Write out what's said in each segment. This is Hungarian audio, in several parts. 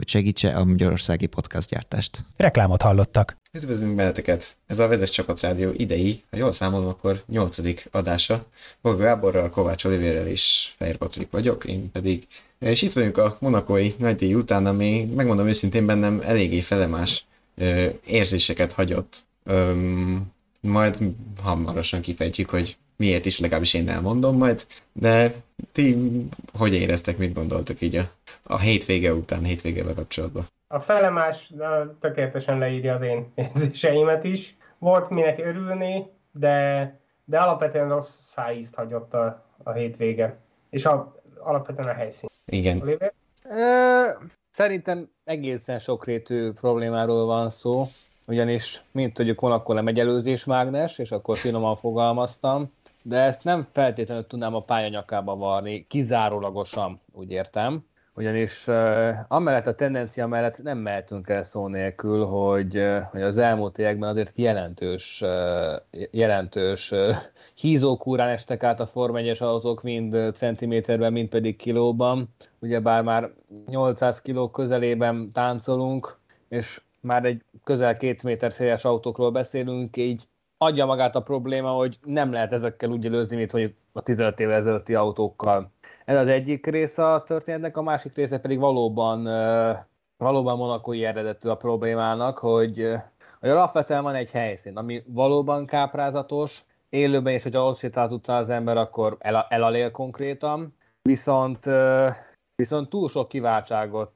hogy segítse a magyarországi gyártást. Reklámot hallottak. Üdvözlünk benneteket! Ez a Vezes Csapat Rádió idei, ha jól számolom, akkor nyolcadik adása. Bolga Gáborral, Kovács Olivérrel és Fehér Patrik vagyok, én pedig. És itt vagyunk a monakói nagydíj után, ami megmondom őszintén bennem eléggé felemás ö, érzéseket hagyott. Öm, majd hamarosan kifejtjük, hogy miért is, legalábbis én elmondom majd, de ti hogy éreztek, mit gondoltok így a, a hétvége után, hétvégevel kapcsolatban? A felemás tökéletesen leírja az én érzéseimet is. Volt minek örülni, de, de alapvetően rossz szájízt hagyott a, a hétvége. És a, alapvetően a helyszín. Igen. Oliver? Szerintem egészen sokrétű problémáról van szó, ugyanis, mint tudjuk, van akkor nem egy előzés mágnes, és akkor finoman fogalmaztam, de ezt nem feltétlenül tudnám a pályanyakába varni, kizárólagosan, úgy értem. Ugyanis uh, amellett a tendencia mellett nem mehetünk el szó nélkül, hogy, uh, hogy az elmúlt években azért jelentős, uh, jelentős hízókúrán estek át a Form 1 autók mind centiméterben, mind pedig kilóban. Ugyebár már 800 kiló közelében táncolunk, és már egy közel két méter széles autókról beszélünk, így adja magát a probléma, hogy nem lehet ezekkel úgy előzni, mint hogy a 15 évvel ezelőtti autókkal. Ez az egyik része a történetnek, a másik része pedig valóban, valóban monakói eredetű a problémának, hogy, hogy alapvetően van egy helyszín, ami valóban káprázatos, élőben is, hogy ahhoz sétált utána az ember, akkor el, elalél konkrétan, viszont, viszont túl sok kiváltságot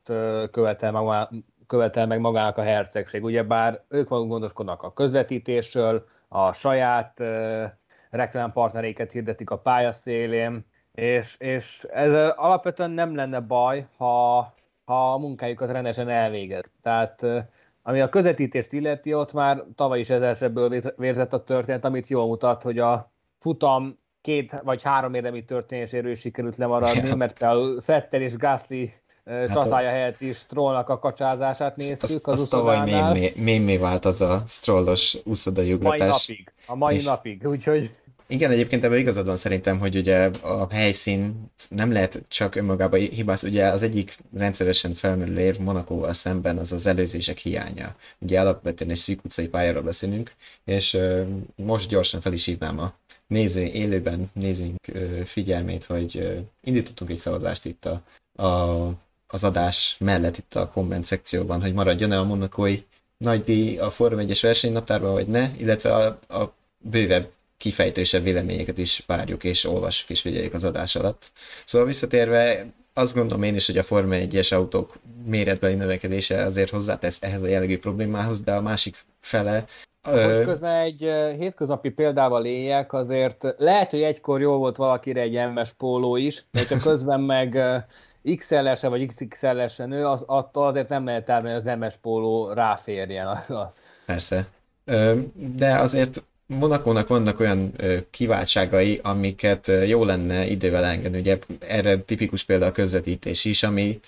követel, magá, követel meg magának a hercegség. Ugyebár ők maguk gondoskodnak a közvetítésről, a saját reklámpartnereiket hirdetik a pályaszélén, és, és ez alapvetően nem lenne baj, ha, ha a munkájukat rendesen elvégez. Tehát ami a közvetítést illeti, ott már tavaly is ezersebből vérzett a történet, amit jól mutat, hogy a futam két vagy három érdemi történéséről sikerült lemaradni, mert a Fettel és Gasly hát csatája a... helyett is trollnak a kacsázását néztük az, az, az tavaly mémé vált az a strollos ugratás. Mai napig, a mai és... napig, úgyhogy... Igen, egyébként ebben igazad van szerintem, hogy ugye a helyszín nem lehet csak önmagában hibáz. Ugye az egyik rendszeresen felmerülő érv Monakóval szemben az az előzések hiánya. Ugye alapvetően egy szűk utcai pályáról beszélünk, és most gyorsan fel is hívnám a néző, élőben nézőink uh, figyelmét, hogy indítottunk egy szavazást itt a, a az adás mellett itt a komment szekcióban, hogy maradjon-e a monakói nagy díj a Forma 1-es versenynaptárban, vagy ne, illetve a, a bővebb kifejtősebb véleményeket is várjuk és olvassuk és figyeljük az adás alatt. Szóval visszatérve, azt gondolom én is, hogy a Forma 1-es autók méretbeli növekedése azért hozzátesz ehhez a jellegű problémához, de a másik fele hogy közben egy hétköznapi példával éljek, azért lehet, hogy egykor jó volt valakire egy MS póló is, de ha közben meg XL-esen vagy XXL-esen nő, az, attól azért nem lehet elmenni, hogy az MS póló ráférjen. Persze. De azért Monakónak vannak olyan kiváltságai, amiket jó lenne idővel engedni. Ugye erre tipikus példa a közvetítés is, ami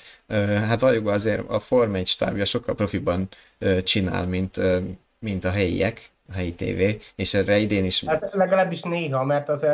hát valójában azért a Form 1 stábja sokkal profiban csinál, mint, mint a helyiek, a helyi tévé, és erre idén is... Hát legalábbis néha, mert az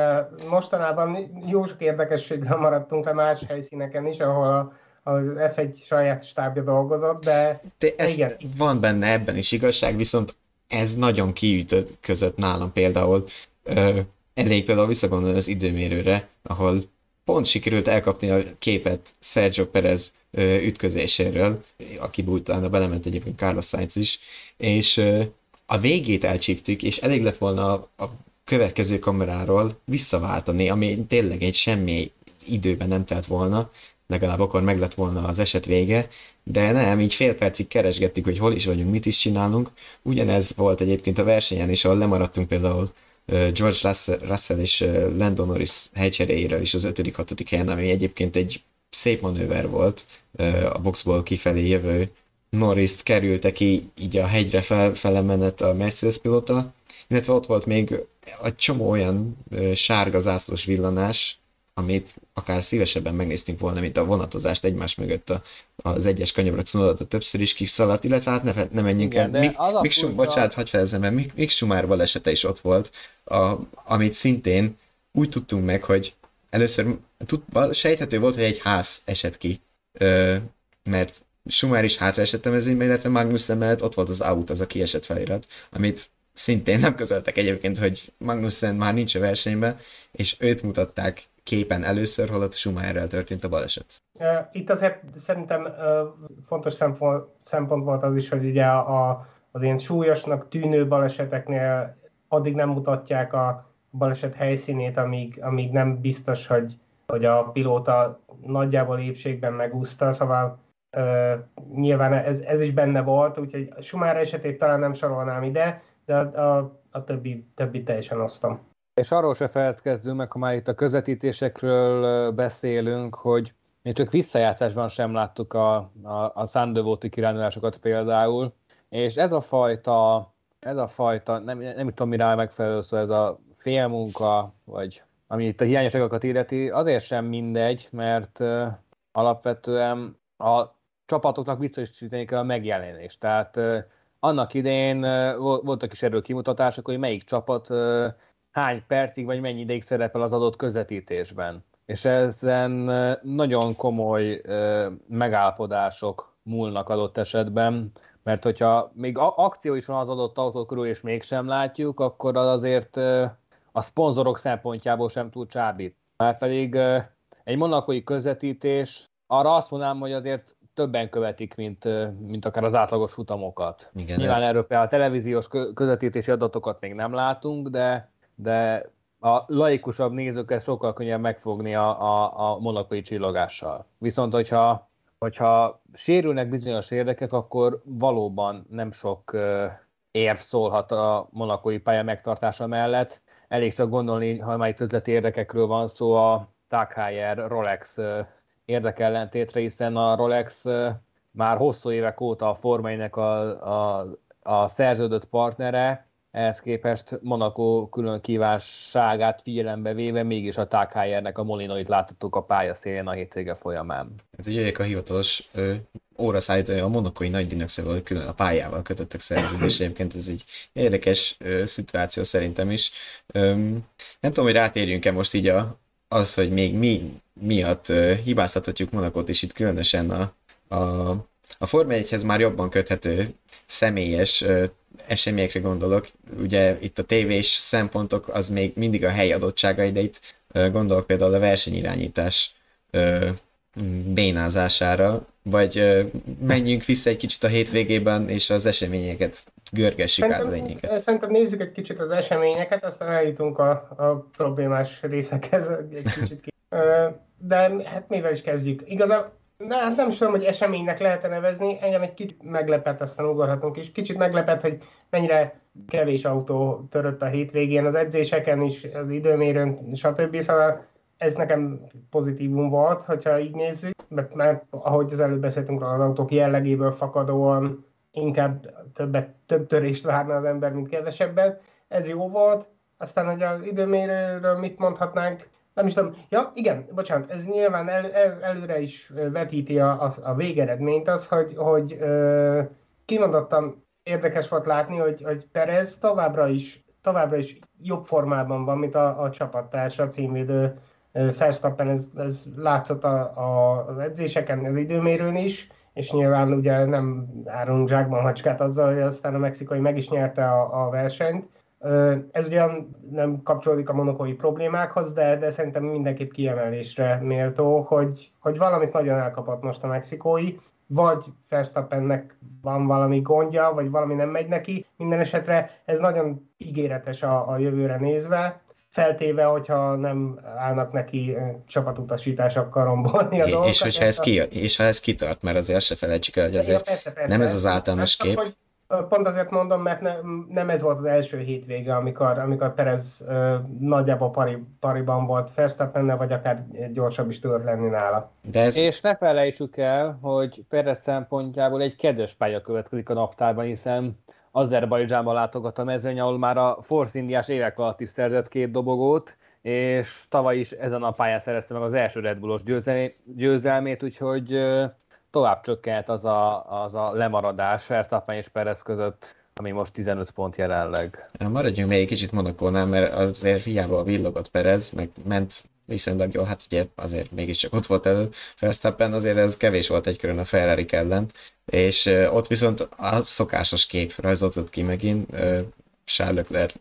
mostanában jó sok érdekességre maradtunk le más helyszíneken is, ahol az F1 saját stábja dolgozott, de, de ez igen. van benne ebben is igazság, viszont ez nagyon kiütött között nálam például. Ö, elég például visszagondolni az időmérőre, ahol pont sikerült elkapni a képet Sergio Perez ütközéséről, aki utána belement egyébként Carlos Sainz is, és a végét elcsíptük, és elég lett volna a, a következő kameráról visszaváltani, ami tényleg egy semmi időben nem telt volna, legalább akkor meg lett volna az eset vége, de nem, így fél percig keresgettük, hogy hol is vagyunk, mit is csinálunk. Ugyanez volt egyébként a versenyen is, ahol lemaradtunk például George Russell és Landon Norris helycseréjéről is az 5.-6. helyen, ami egyébként egy szép manőver volt a boxból kifelé jövő Norris-t kerülte ki így a hegyre felfele menet a Mercedes pilóta, illetve ott volt még egy csomó olyan sárga zászlós villanás, amit akár szívesebben megnéztünk volna, mint a vonatozást egymás mögött a, az egyes kanyarra a többször is kiszaladt, illetve hát ne, ne menjünk Igen, el. Mik, az a Mik Schum, furcsa- bocsánat, hagyj fejezem, mert Mik, Mik Schumacher balesete is ott volt, a, amit szintén úgy tudtunk meg, hogy először tud, sejthető volt, hogy egy ház esett ki, ö, mert Schumacher is hátra esett a mezőnybe, illetve Magnussen mellett ott volt az out, az a kiesett felirat, amit szintén nem közöltek egyébként, hogy Magnussen már nincs a versenyben, és őt mutatták képen először, holott Schumacherrel történt a baleset. Itt azért szerintem fontos szempont, szempont volt az is, hogy ugye a, az ilyen súlyosnak tűnő baleseteknél addig nem mutatják a baleset helyszínét, amíg, amíg nem biztos, hogy, hogy a pilóta nagyjából épségben megúszta, szóval ö, nyilván ez, ez is benne volt, úgyhogy Schumacher esetét talán nem sorolnám ide, de a, a, a többi, többi teljesen osztom. És arról se feledkezzünk meg, ha már itt a közvetítésekről beszélünk, hogy még csak visszajátszásban sem láttuk a, a, a Szandövóti kirándulásokat például, és ez a fajta, ez a fajta, nem, nem tudom mire megfelelő szó, ez a félmunka, vagy ami itt a hiányosságokat illeti, azért sem mindegy, mert ö, alapvetően a csapatoknak biztosítani kell a megjelenést. Tehát ö, annak idején vol- voltak is erről kimutatások, hogy melyik csapat ö, hány percig vagy mennyi ideig szerepel az adott közvetítésben. És ezen nagyon komoly megállapodások múlnak adott esetben, mert hogyha még akció is van az adott autó körül, és mégsem látjuk, akkor az azért a szponzorok szempontjából sem túl csábít. Már pedig egy monakói közvetítés, arra azt mondanám, hogy azért többen követik, mint, mint akár az átlagos futamokat. Igen, Nyilván erről például a televíziós kö- közvetítési adatokat még nem látunk, de, de a laikusabb nézőket sokkal könnyebb megfogni a, a, a monakói csillogással. Viszont, hogyha, hogyha sérülnek bizonyos érdekek, akkor valóban nem sok érv szólhat a monakói pálya megtartása mellett. Elég csak gondolni, ha már itt üzleti érdekekről van szó, a Tag Heuer Rolex érdekellentétre, hiszen a Rolex már hosszú évek óta a Forma a, a, a szerződött partnere, ehhez képest Monaco külön kívánságát figyelembe véve mégis a Tag Heuernek a molinoit láthattuk a pályaszélén a hétvége folyamán. Hát ugye a hivatalos óraszállítója a monokói nagydíjnak szóval külön a pályával kötöttek szerződést. Egyébként ez egy érdekes ö, szituáció szerintem is. Öm, nem tudom, hogy rátérjünk-e most így a, az, hogy még mi miatt ö, hibáztathatjuk Monakot, és itt különösen a, a, a Forma 1-hez már jobban köthető személyes eseményekre gondolok. Ugye itt a tévés szempontok az még mindig a hely adottságai, de itt gondolok például a versenyirányítás bénázására, vagy menjünk vissza egy kicsit a hétvégében, és az eseményeket görgessük át a lényeket. szerintem nézzük egy kicsit az eseményeket, aztán eljutunk a, a problémás részekhez egy kicsit. ki- De hát mivel is kezdjük? Igazából de hát nem is tudom, hogy eseménynek lehet nevezni, engem egy kicsit meglepett, aztán ugorhatunk is. Kicsit meglepett, hogy mennyire kevés autó törött a hétvégén, az edzéseken is, az időmérőn, stb. Szóval ez nekem pozitívum volt, hogyha így nézzük, mert, mert ahogy az előbb beszéltünk az autók jellegéből fakadóan inkább többet, több törést várna az ember, mint kevesebbet. Ez jó volt. Aztán, hogy az időmérőről mit mondhatnánk, nem is tudom. Ja, igen, bocsánat, ez nyilván el, el, előre is vetíti a, a, a végeredményt az, hogy, hogy ö, kimondottan érdekes volt látni, hogy, hogy Perez továbbra is, továbbra is jobb formában van, mint a, a csapattársa, a címvédő Verstappen, ez, ez látszott a, a, az edzéseken, az időmérőn is, és nyilván ugye nem árulunk zsákban hacskát azzal, hogy aztán a mexikai meg is nyerte a, a versenyt. Ez ugyan nem kapcsolódik a monokói problémákhoz, de, de szerintem mindenképp kiemelésre méltó, hogy, hogy valamit nagyon elkapott most a mexikói, vagy Verstappennek van valami gondja, vagy valami nem megy neki. Minden esetre ez nagyon ígéretes a, a jövőre nézve, feltéve, hogyha nem állnak neki csapatutasításokkal rombolni a És, dolgokat. és, hogyha ez ki, és ha ez kitart, mert azért se felejtsük el, hogy Ja, azért persze, persze. nem ez az általános Csak kép. Hogy, Pont azért mondom, mert ne, nem ez volt az első hétvége, amikor, amikor Perez ö, nagyjából pari, pariban volt Verstappen, vagy akár gyorsabb is tudott lenni nála. De ez... És ne felejtsük el, hogy Perez szempontjából egy kedves pálya következik a naptárban, hiszen Azerbajdzsánban látogat a mezőny, ahol már a Force Indiás évek alatt is szerzett két dobogót, és tavaly is ezen a pályán szerezte meg az első Red Bullos győzelmét, győzelmét úgyhogy tovább csökkent az a, az a lemaradás Verstappen és Perez között, ami most 15 pont jelenleg. Maradjunk még egy kicsit Monakónál, mert azért hiába villogott Perez, meg ment viszonylag jól, hát ugye azért mégiscsak ott volt elő Verstappen, azért ez kevés volt egy körön a Ferrari ellen, és ott viszont a szokásos kép rajzoltott ki megint, Charles Leclerc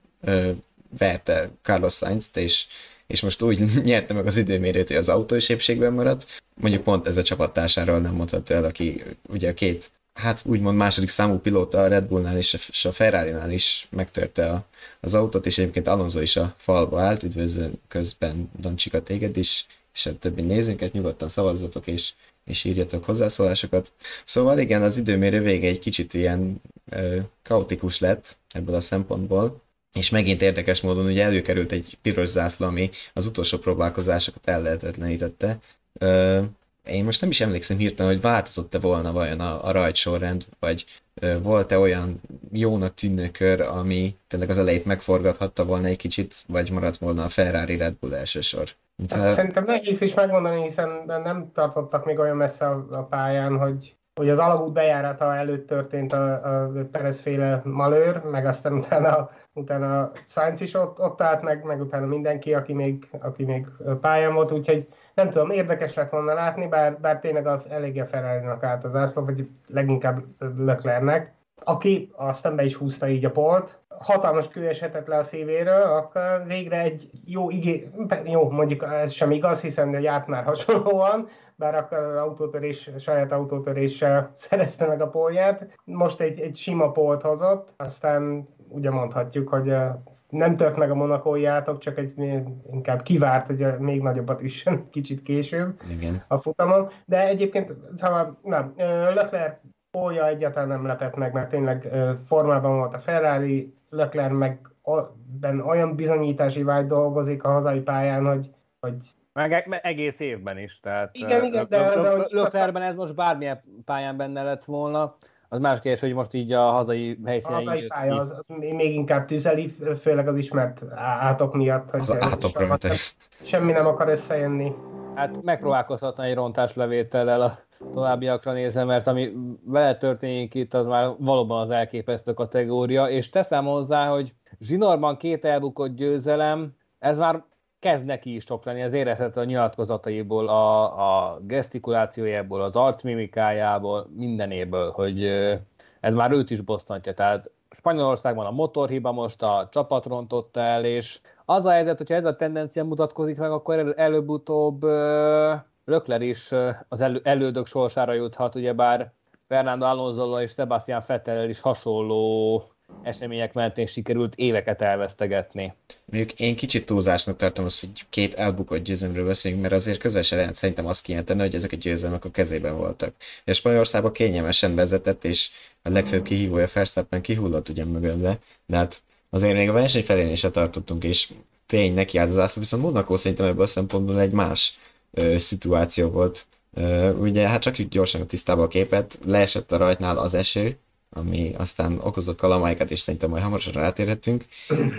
verte Carlos Sainz-t, és és most úgy nyerte meg az időmérőt, hogy az autó is épségben maradt. Mondjuk pont ez a csapattársáról nem mondható el, aki ugye a két, hát úgymond második számú pilóta a Red Bullnál és a Ferrari-nál is megtörte a, az autót, és egyébként Alonso is a falba állt, üdvözlő közben Doncsika téged is, és a többi nézőnket nyugodtan szavazzatok, és, és írjatok hozzászólásokat. Szóval igen, az időmérő vége egy kicsit ilyen ö, kaotikus lett ebből a szempontból, és megint érdekes módon ugye előkerült egy piros zászló, ami az utolsó próbálkozásokat ellehetetlenítette. Én most nem is emlékszem hirtelen, hogy változott-e volna vajon a, a rajtsorrend, vagy volt-e olyan jónak tűnő kör, ami tényleg az elejét megforgathatta volna egy kicsit, vagy maradt volna a Ferrari Red Bull elsősor. Hát, Szerintem nehéz is megmondani, hiszen nem tartottak még olyan messze a, a pályán, hogy hogy az alagút bejárata előtt történt a, a Perez-féle malőr, meg aztán utána, utána Sainz is ott, ott állt, meg, meg utána mindenki, aki még, aki még pályán volt, úgyhogy nem tudom, érdekes lett volna látni, bár, bár tényleg az, eléggé a Ferrari-nak állt az ászló, vagy leginkább Leclernek, aki aztán be is húzta így a polt, hatalmas kő eshetett le a szívéről, akkor végre egy jó igé... Jó, mondjuk ez sem igaz, hiszen járt már hasonlóan, bár akkor az autótörés, saját autótöréssel szerezte meg a pólját. Most egy, egy sima pólt hozott, aztán ugye mondhatjuk, hogy nem tört meg a monakói átok, csak egy inkább kivárt, hogy még nagyobbat üssen kicsit később Igen. a futamon. De egyébként, szóval, na, Leclerc pólja egyáltalán nem lepett meg, mert tényleg formában volt a Ferrari, Leclerc meg ben olyan bizonyítási vágy dolgozik a hazai pályán, hogy, hogy meg, egész évben is, tehát igen, igen, de, de, de Leclercben ez most bármilyen pályán benne lett volna, az más kérdés, hogy most így a hazai helyszínen... A hazai pálya az, az, még inkább tüzeli, főleg az ismert átok miatt. Hogy az átok Semmi nem akar összejönni. Hát megpróbálkozhatna egy rontáslevétellel a továbbiakra nézve, mert ami vele történik itt, az már valóban az elképesztő kategória, és teszem hozzá, hogy zsinórban két elbukott győzelem, ez már kezd neki is sok lenni, ez érezhető a nyilatkozataiból, a, a gesztikulációjából, az arcmimikájából, mindenéből, hogy ez már őt is bosszantja. Tehát Spanyolországban a motorhiba most a csapat rontotta el, és az a helyzet, hogyha ez a tendencia mutatkozik meg, akkor előbb-utóbb Lökler is az elő, elődök sorsára juthat, ugyebár Fernando Alonso és Sebastian Vettel is hasonló események mentén sikerült éveket elvesztegetni. Mondjuk én kicsit túlzásnak tartom azt, hogy két elbukott győzelmről beszélünk, mert azért közel se lehet szerintem azt kijelenteni, hogy ezek a győzelmek a kezében voltak. És Spanyolországban kényelmesen vezetett, és a legfőbb kihívója Verstappen kihullott ugyan mögötte, de hát azért még a verseny felén is tartottunk, és tény neki állt az ászló, viszont Monaco szerintem ebből a szempontból egy más ö, szituáció volt. Ö, ugye hát csak gyorsan a tisztába a képet, leesett a rajtnál az eső, ami aztán okozott kalamáikat, és szerintem majd hamarosan rátérhetünk,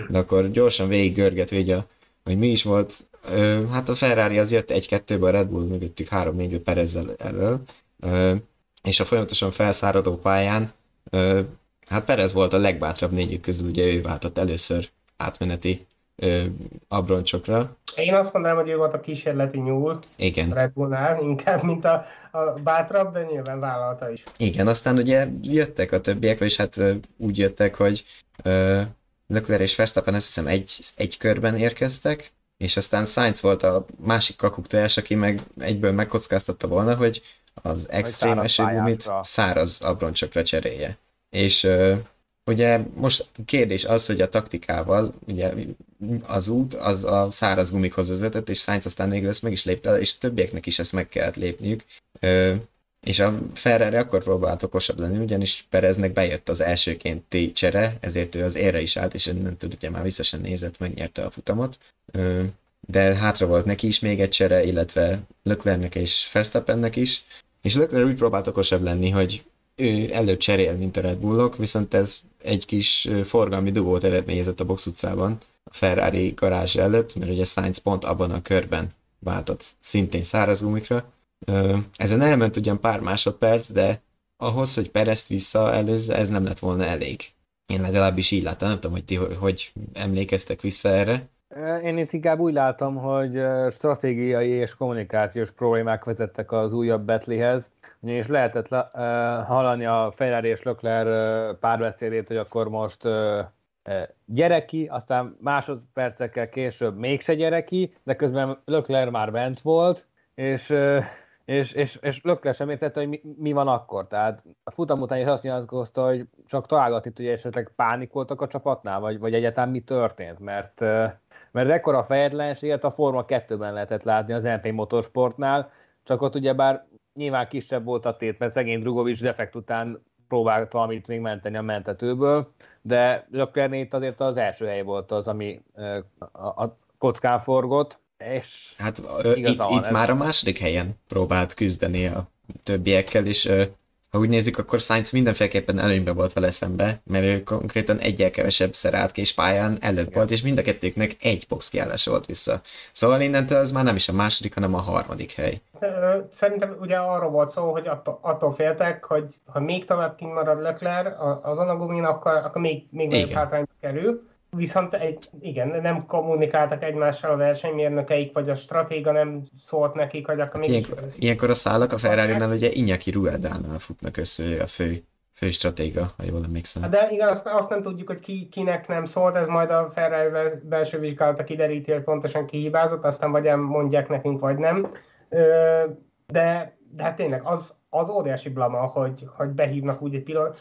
de akkor gyorsan végig görget végig, hogy mi is volt. Ö, hát a Ferrari az jött egy-kettőben, a Red Bull mögöttük három-négy Perezzel elől, ö, és a folyamatosan felszáradó pályán, ö, hát Perez volt a legbátrabb négyük közül, ugye ő váltott először átmeneti ö, abroncsokra. Én azt mondanám, hogy ő volt a kísérleti nyúl Igen. Red Bullnál, inkább, mint a, a bátrabb, de nyilván vállalta is. Igen, aztán ugye jöttek a többiek, és hát ö, úgy jöttek, hogy ö, Leclerc és Verstappen azt hiszem egy, egy körben érkeztek, és aztán Sainz volt a másik kakuktojás, aki meg egyből megkockáztatta volna, hogy az extrém esőgumit száraz abroncsokra cserélje. És Ugye most kérdés az, hogy a taktikával, ugye az út az a száraz gumikhoz vezetett, és Sainz aztán végül ezt meg is lépte, és többieknek is ezt meg kellett lépniük. Ö, És a Ferrari akkor próbált okosabb lenni, ugyanis Pereznek bejött az elsőkénti csere, ezért ő az érre is állt, és nem tud, ugye már vissza sem nézett, megnyerte a futamot. De hátra volt neki is még egy csere, illetve Leclercnek és Verstappennek is. És Leclerc úgy próbált okosabb lenni, hogy ő előbb cserél, mint a Red Bullok, viszont ez egy kis forgalmi dugót eredményezett a box utcában, a Ferrari garázs előtt, mert ugye Sainz pont abban a körben váltott szintén száraz gumikra. Ezen elment ugyan pár másodperc, de ahhoz, hogy Perezt vissza előzze, ez nem lett volna elég. Én legalábbis így láttam, nem tudom, hogy ti hogy emlékeztek vissza erre. Én itt inkább úgy látom, hogy stratégiai és kommunikációs problémák vezettek az újabb Betlihez, és lehetett hallani a Ferrari és Leclerc párbeszédét, hogy akkor most gyereki, aztán másodpercekkel később mégse gyereki, de közben Leclerc már bent volt, és, és, és, és Leclerc sem értette, hogy mi, mi van akkor. Tehát a futam után is azt nyilatkozta, hogy csak találgatni hogy esetleg pánikoltak a csapatnál, vagy, vagy egyáltalán mi történt, mert, mert ekkora fejetlenséget a Forma 2-ben lehetett látni az MP Motorsportnál, csak ott ugyebár nyilván kisebb volt a tét, mert szegény Drugovics defekt után próbált valamit még menteni a mentetőből, de Löklerné azért az első hely volt az, ami a, a kockán forgott, és Hát itt, itt már a második helyen próbált küzdeni a többiekkel, és ha úgy nézzük, akkor Sainz mindenféleképpen előnybe volt vele szembe, mert ő konkrétan egyel kevesebb állt kés pályán előbb Igen. volt, és mind a kettőknek egy box kiállás volt vissza. Szóval innentől az már nem is a második, hanem a harmadik hely. Szerintem ugye arról volt szó, hogy attól, attól féltek, hogy ha még tovább kint marad Leclerc az anagumin, akkor, akkor még, még nagyobb hátrányba kerül Viszont egy, igen, nem kommunikáltak egymással a versenymérnökeik, vagy a stratéga nem szólt nekik, hogy akkor ilyenkor, ilyenkor a szálak a ferrari ugye Inyaki Ruedánál futnak össze a fő, fő stratéga, ha jól emlékszem. De igen, azt, azt nem tudjuk, hogy ki, kinek nem szólt, ez majd a Ferrari belső vizsgálata kideríti, hogy pontosan ki hibázott, aztán vagy mondják nekünk, vagy nem. De, de hát tényleg az, az óriási blama, hogy, hogy behívnak úgy egy pillanat.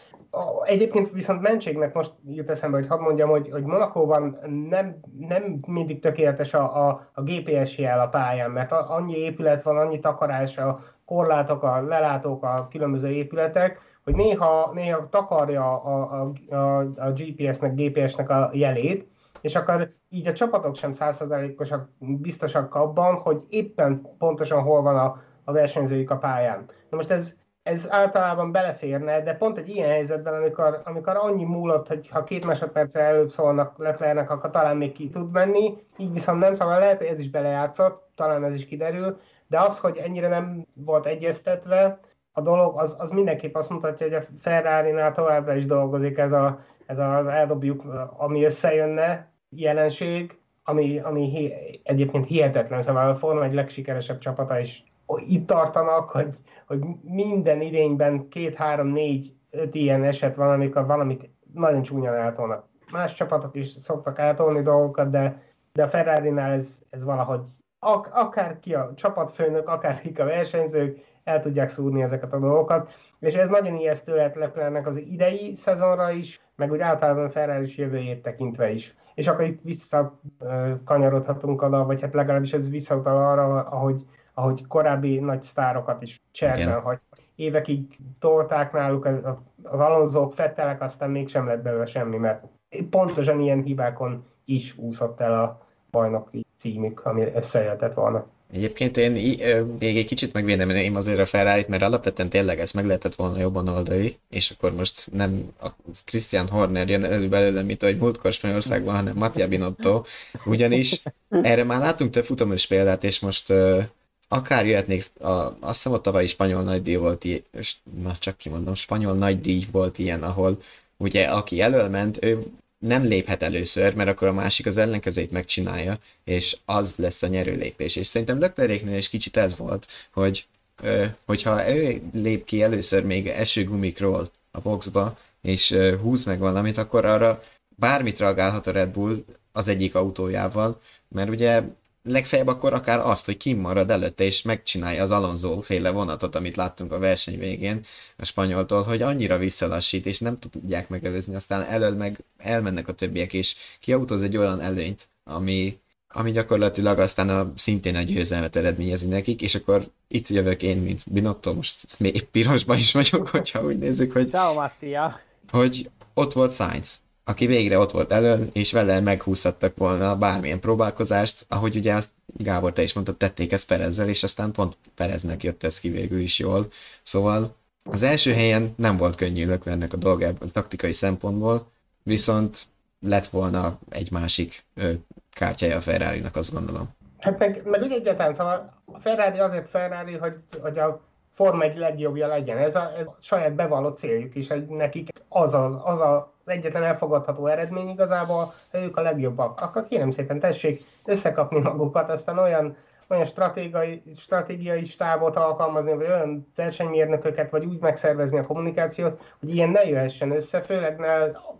Egyébként viszont mentségnek most jut eszembe, hogy hadd mondjam, hogy, hogy Monakóban nem, nem mindig tökéletes a, a, a GPS jel a pályán, mert annyi épület van, annyi takarás, a korlátok, a lelátók, a különböző épületek, hogy néha, néha takarja a, a, a, a GPS-nek, GPS-nek a jelét, és akkor így a csapatok sem százszerzalékosak biztosak abban, hogy éppen pontosan hol van a, a versenyzőjük a pályán. Na most ez, ez általában beleférne, de pont egy ilyen helyzetben, amikor, amikor annyi múlott, hogy ha két másodperccel előbb szólnak Leclernek, akkor talán még ki tud menni, így viszont nem, szóval lehet, hogy ez is belejátszott, talán ez is kiderül, de az, hogy ennyire nem volt egyeztetve, a dolog, az, az mindenképp azt mutatja, hogy a Ferrari-nál továbbra is dolgozik ez, a, ez az eldobjuk, ami összejönne jelenség, ami, ami hi, egyébként hihetetlen, szóval a Forma egy legsikeresebb csapata is itt tartanak, hogy, hogy minden idényben két, három, négy, öt ilyen eset van, amikor valamit nagyon csúnyan eltolnak. Más csapatok is szoktak eltolni dolgokat, de, de a Ferrari-nál ez, ez valahogy ak- akár ki a csapatfőnök, akár ki a versenyzők, el tudják szúrni ezeket a dolgokat, és ez nagyon ijesztő lehet Leclercnek az idei szezonra is, meg úgy általában Ferrari is jövőjét tekintve is. És akkor itt visszakanyarodhatunk oda, vagy hát legalábbis ez visszautal arra, ahogy ahogy korábbi nagy sztárokat is cserben hagy. Évekig tolták náluk az, alonzók, fettelek, aztán mégsem lett belőle semmi, mert pontosan ilyen hibákon is úszott el a bajnoki címük, ami összejeltett volna. Egyébként én még egy kicsit megvédeném azért a ferrari mert alapvetően tényleg ezt meg lehetett volna jobban oldani, és akkor most nem a Christian Horner jön elő belőle, mint ahogy múltkor Spanyolországban, hanem Mattia Binotto, ugyanis erre már látunk több futamos példát, és most akár jöhetnék, a, azt hiszem ott tavaly spanyol nagydíj volt ilyen, na csak kimondom, spanyol nagydíj volt ilyen, ahol ugye aki elölment, ő nem léphet először, mert akkor a másik az ellenkezőjét megcsinálja, és az lesz a nyerő lépés. És szerintem Leclercnél is kicsit ez volt, hogy ö, hogyha ő lép ki először még esőgumikról a boxba, és húz meg valamit, akkor arra bármit reagálhat a Red Bull az egyik autójával, mert ugye legfeljebb akkor akár azt, hogy kimarad előtte, és megcsinálja az Alonso féle vonatot, amit láttunk a verseny végén a spanyoltól, hogy annyira visszalassít, és nem tudják megelőzni, aztán elől meg elmennek a többiek, és kiautóz egy olyan előnyt, ami, ami gyakorlatilag aztán a, szintén egy győzelmet eredményezi nekik, és akkor itt jövök én, mint Binotto, most még pirosban is vagyok, hogyha úgy nézzük, hogy, Ciao, Mattia. hogy ott volt Sainz, aki végre ott volt elől, és vele meghúzhattak volna bármilyen próbálkozást, ahogy ugye azt Gábor, te is mondtad, tették ezt Perezzel, és aztán pont Pereznek jött ez ki végül is jól. Szóval az első helyen nem volt könnyű Leclercnek a dolgában taktikai szempontból, viszont lett volna egy másik ö, kártyája a ferrari azt gondolom. Hát meg, meg úgy egyáltalán, szóval a Ferrari azért Ferrari, hogy, hogy a Forma egy legjobbja legyen. Ez a, ez a saját bevallott céljuk is, hogy nekik az az, az, az egyetlen elfogadható eredmény igazából, hogy ők a legjobbak. Akkor kérem szépen tessék összekapni magukat, aztán olyan, olyan stratégiai, stratégiai stábot alkalmazni, vagy olyan versenymérnököket, vagy úgy megszervezni a kommunikációt, hogy ilyen ne jöhessen össze, főleg ne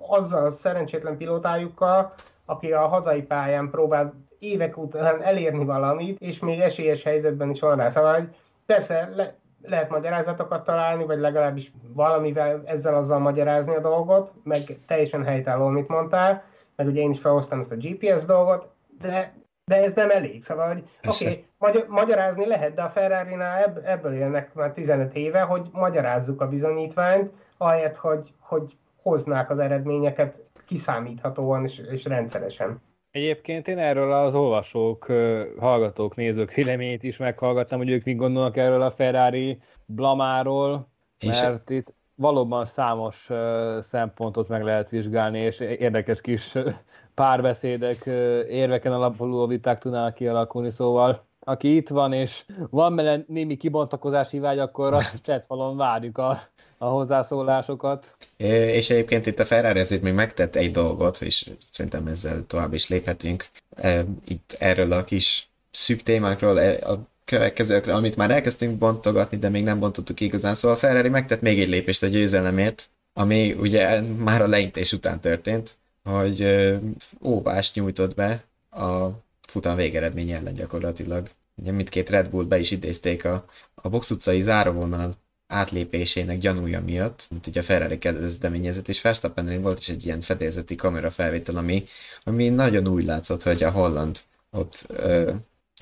azzal a szerencsétlen pilótájukkal, aki a hazai pályán próbál évek után elérni valamit, és még esélyes helyzetben is van rá. Szóval persze le, lehet magyarázatokat találni, vagy legalábbis valamivel ezzel azzal magyarázni a dolgot, meg teljesen helytálló, amit mondtál, meg ugye én is felhoztam ezt a GPS dolgot, de, de ez nem elég. Szóval, hogy oké, okay, magy- magyarázni lehet, de a ferrari ebb- ebből élnek már 15 éve, hogy magyarázzuk a bizonyítványt, ahelyett, hogy, hogy hoznák az eredményeket kiszámíthatóan és, és rendszeresen. Egyébként én erről az olvasók, hallgatók, nézők véleményét is meghallgattam, hogy ők mit gondolnak erről a Ferrari blamáról, mert és... itt valóban számos szempontot meg lehet vizsgálni, és érdekes kis párbeszédek, érveken alapuló viták tudnának kialakulni, szóval aki itt van, és van bele némi kibontakozási vágy, akkor a chatfalon várjuk a a hozzászólásokat. És egyébként itt a Ferrari azért még megtett egy dolgot, és szerintem ezzel tovább is léphetünk. Itt erről a kis szűk témákról, e, a következőkről, amit már elkezdtünk bontogatni, de még nem bontottuk igazán. Szóval a Ferrari megtett még egy lépést a győzelemért, ami ugye már a leintés után történt, hogy óvást nyújtott be a futam végeredmény ellen gyakorlatilag. Ugye mindkét Red Bull be is idézték a, a box utcai záróvonal átlépésének gyanúja miatt, mint ugye a Ferrari kezdeményezett, és verstappen volt is egy ilyen fedélzeti kamerafelvétel, ami, ami nagyon úgy látszott, hogy a Holland ott ö,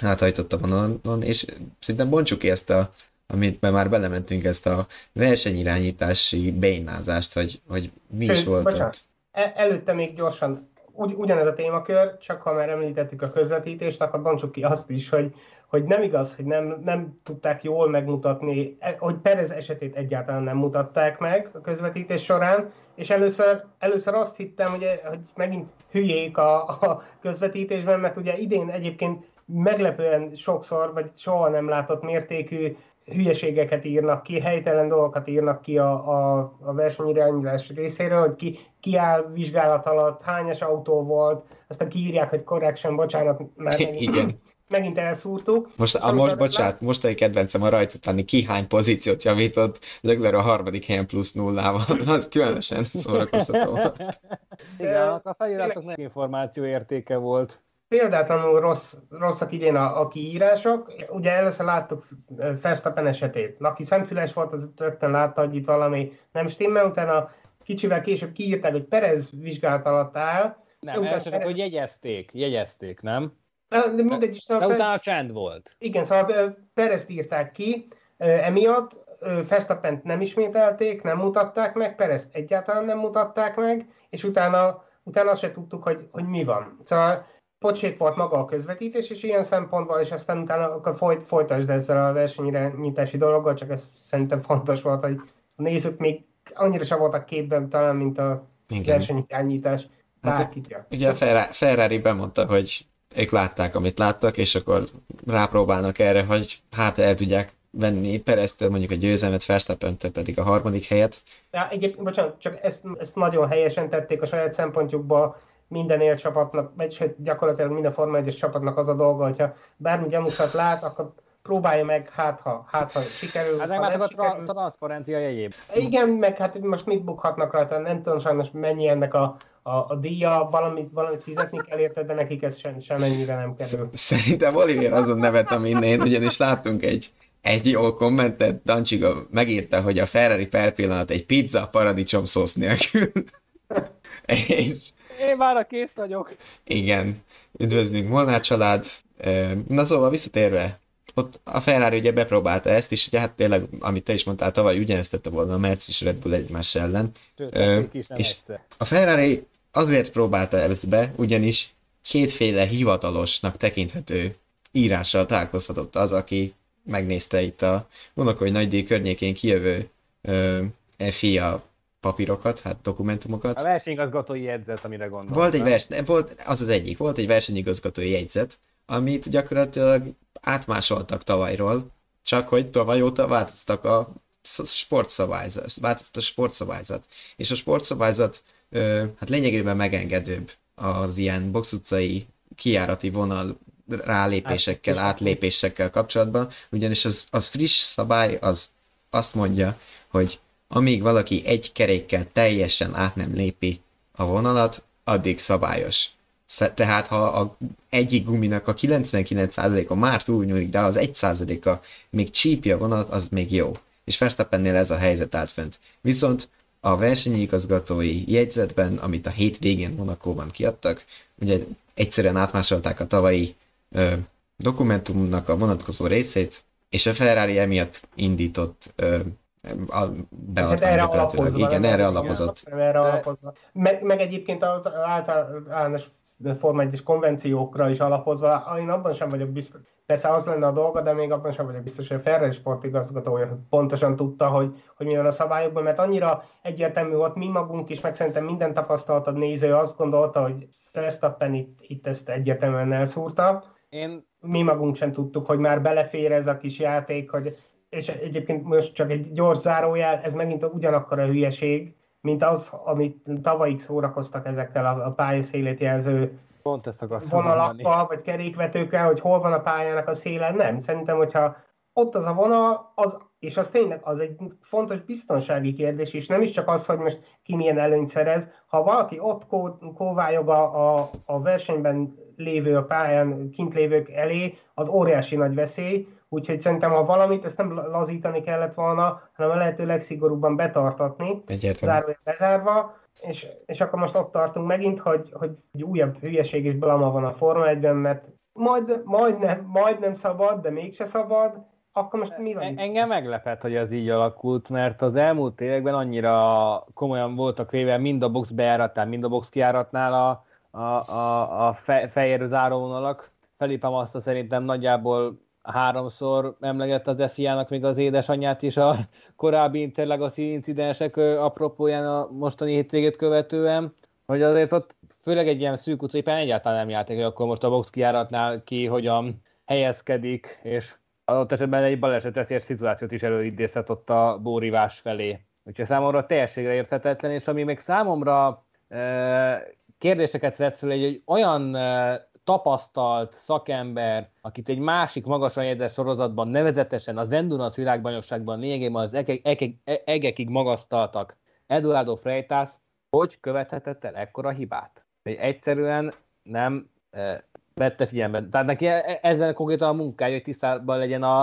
áthajtott a vonalon, és szinte bontsuk ki ezt a, amit már belementünk, ezt a versenyirányítási bénázást, hogy, hogy mi Sőt, is volt bocsánat, ott. El, előtte még gyorsan, ugy, ugyanez a témakör, csak ha már említettük a közvetítést, akkor bontsuk ki azt is, hogy hogy nem igaz, hogy nem, nem tudták jól megmutatni, e, hogy Perez esetét egyáltalán nem mutatták meg a közvetítés során, és először, először azt hittem, hogy, hogy megint hülyék a, a közvetítésben, mert ugye idén egyébként meglepően sokszor, vagy soha nem látott mértékű hülyeségeket írnak ki, helytelen dolgokat írnak ki a, a, a versenyirányítás részéről, hogy ki, ki áll vizsgálat alatt, hányas autó volt, aztán kiírják, hogy correction, bocsánat, mert Igen megint elszúrtuk. Most, a, most bocsánat, most egy kedvencem a rajt utáni ki hány pozíciót javított, Leclerc a harmadik helyen plusz nullával, az különösen szórakoztató. Igen, a feliratok meg információ értéke volt. Példátlanul rossz, rosszak idén a, a kiírások. Ugye először láttuk Verstappen esetét. Aki szemfüles volt, az rögtön látta, hogy itt valami nem stimmel, utána kicsivel később kiírták, hogy Perez vizsgálat alatt áll. Nem, elsősorban, Perez... hogy jegyezték, jegyezték, nem? De mindegy is. Szóval de utána csend volt. Igen, szóval Perezt írták ki, emiatt Verstappent nem ismételték, nem mutatták meg, Perezt egyáltalán nem mutatták meg, és utána, utána azt se tudtuk, hogy, hogy mi van. Szóval pocsék volt maga a közvetítés, és ilyen szempontból, és aztán utána akkor folyt, folytasd ezzel a versenyre nyitási dologgal, csak ez szerintem fontos volt, hogy a nézők még annyira sem voltak képben talán, mint a versenyirányítás. Hát, ugye a Ferrari bemondta, hogy ők látták, amit láttak, és akkor rápróbálnak erre, hogy hát el tudják venni Pereztől mondjuk a győzelmet, verstappen pedig a harmadik helyet. Ja, egyébként, bocsánat, csak ezt, ezt nagyon helyesen tették a saját szempontjukba, minden él csapatnak, vagy gyakorlatilag minden Forma 1 csapatnak az a dolga, hogyha bármi gyanúsat lát, akkor próbálja meg, hát ha, hát ha sikerül. Hát meg már csak a tra- transzparencia jegyéb. Igen, meg hát most mit bukhatnak rajta, nem tudom sajnos mennyi ennek a a, a díja, valamit, valamit fizetni kell érte, de nekik ez sem, semennyire nem kerül. Szerintem Oliver azon nevet, amin én, ugyanis láttunk egy, egy jó kommentet, Dancsiga megírta, hogy a Ferrari per pillanat egy pizza paradicsom szósz nélkül. és Én már kész vagyok. Igen, üdvözlünk Molnár család. Na szóval visszatérve, ott a Ferrari ugye bepróbálta ezt is, ugye hát tényleg, amit te is mondtál, tavaly ugyanezt tette volna a Mercedes és Red Bull egymás ellen. Sőt, Ö, és egyszer. a Ferrari azért próbálta ezt be, ugyanis kétféle hivatalosnak tekinthető írással találkozhatott az, aki megnézte itt a Monakói nagydíj környékén kijövő ö, FIA papírokat, hát dokumentumokat. A versenyigazgatói jegyzet, amire gondoltam. Volt egy vers, volt, az az egyik, volt egy versenyigazgatói jegyzet, amit gyakorlatilag átmásoltak tavalyról, csak hogy tavaly óta változtak a sz- sportszabályzat, változott a sportszabályzat. És a sportszabályzat ö, hát lényegében megengedőbb az ilyen box utcai kijárati vonal rálépésekkel, Át- átlépésekkel kapcsolatban, ugyanis az, az friss szabály az azt mondja, hogy amíg valaki egy kerékkel teljesen át nem lépi a vonalat, addig szabályos. Tehát ha a egyik guminak a 99%-a már túlnyúlik, de az 1%-a még csípja a vonalat, az még jó. És Verstappennél ez a helyzet állt fönt. Viszont a versenyigazgatói jegyzetben, amit a hétvégén Monakóban kiadtak, ugye egyszerűen átmásolták a tavalyi ö, dokumentumnak a vonatkozó részét, és a Ferrari emiatt indított ö, a Hát beadvány erre gyakorlatilag. alapozva. Igen, erre alapozott. Nem, erre alapozva. Meg, meg egyébként az általános Forma 1 konvenciókra is alapozva, én abban sem vagyok biztos, persze az lenne a dolga, de még abban sem vagyok biztos, hogy a Ferrari sportigazgatója pontosan tudta, hogy, hogy mi van a szabályokban, mert annyira egyértelmű volt mi magunk is, meg szerintem minden tapasztaltad néző azt gondolta, hogy Verstappen itt, itt ezt egyértelműen elszúrta, Én mi magunk sem tudtuk, hogy már belefér ez a kis játék, hogy, és egyébként most csak egy gyors zárójel, ez megint ugyanakkor a hülyeség, mint az, amit tavalyig szórakoztak ezekkel a, a pályaszélét jelző pont ezt vonalakkal, vagy kerékvetőkkel, hogy hol van a pályának a széle, nem. Szerintem, hogyha ott az a vonal, az, és az tényleg az egy fontos biztonsági kérdés, és nem is csak az, hogy most ki milyen előnyt szerez. Ha valaki ott kó, kóvályog a, a, a versenyben lévő, a pályán kint lévők elé, az óriási nagy veszély, úgyhogy szerintem, ha valamit, ezt nem lazítani kellett volna, hanem a lehető legszigorúbban betartatni, zárva bezárva, és, és akkor most ott tartunk megint, hogy, hogy egy újabb hülyeség és blama van a Forma 1-ben, mert majd, majdnem, majdnem szabad, de mégse szabad, akkor most mi van itt? Engem meglepett, hogy ez így alakult, mert az elmúlt években annyira komolyan voltak véve mind a box bejáratnál, mind a box kijáratnál a, a, a, a fe, fehér záróvonalak. Felipem azt szerintem nagyjából háromszor emlegette az FIA-nak még az édesanyját is a korábbi Interlegacy incidensek apropóján a mostani hétvégét követően, hogy azért ott főleg egy ilyen szűk utcai pályán egyáltalán nem jártak, hogy akkor most a box kijáratnál ki hogyan helyezkedik, és adott esetben egy balesetes szituációt is előidézhet ott a bórivás felé. Úgyhogy számomra teljességre érthetetlen, és ami még számomra e, kérdéseket vett fel, egy, egy olyan e, tapasztalt szakember, akit egy másik magasan jegyzett sorozatban, nevezetesen az Endurance világbajnokságban lényegében az egek, egek, egekig magasztaltak, Eduardo Freitas, hogy követhetett el ekkora hibát? Hogy egyszerűen nem e, vette figyelembe. Tehát neki e- ezzel konkrétan a munkája, hogy tisztában legyen a,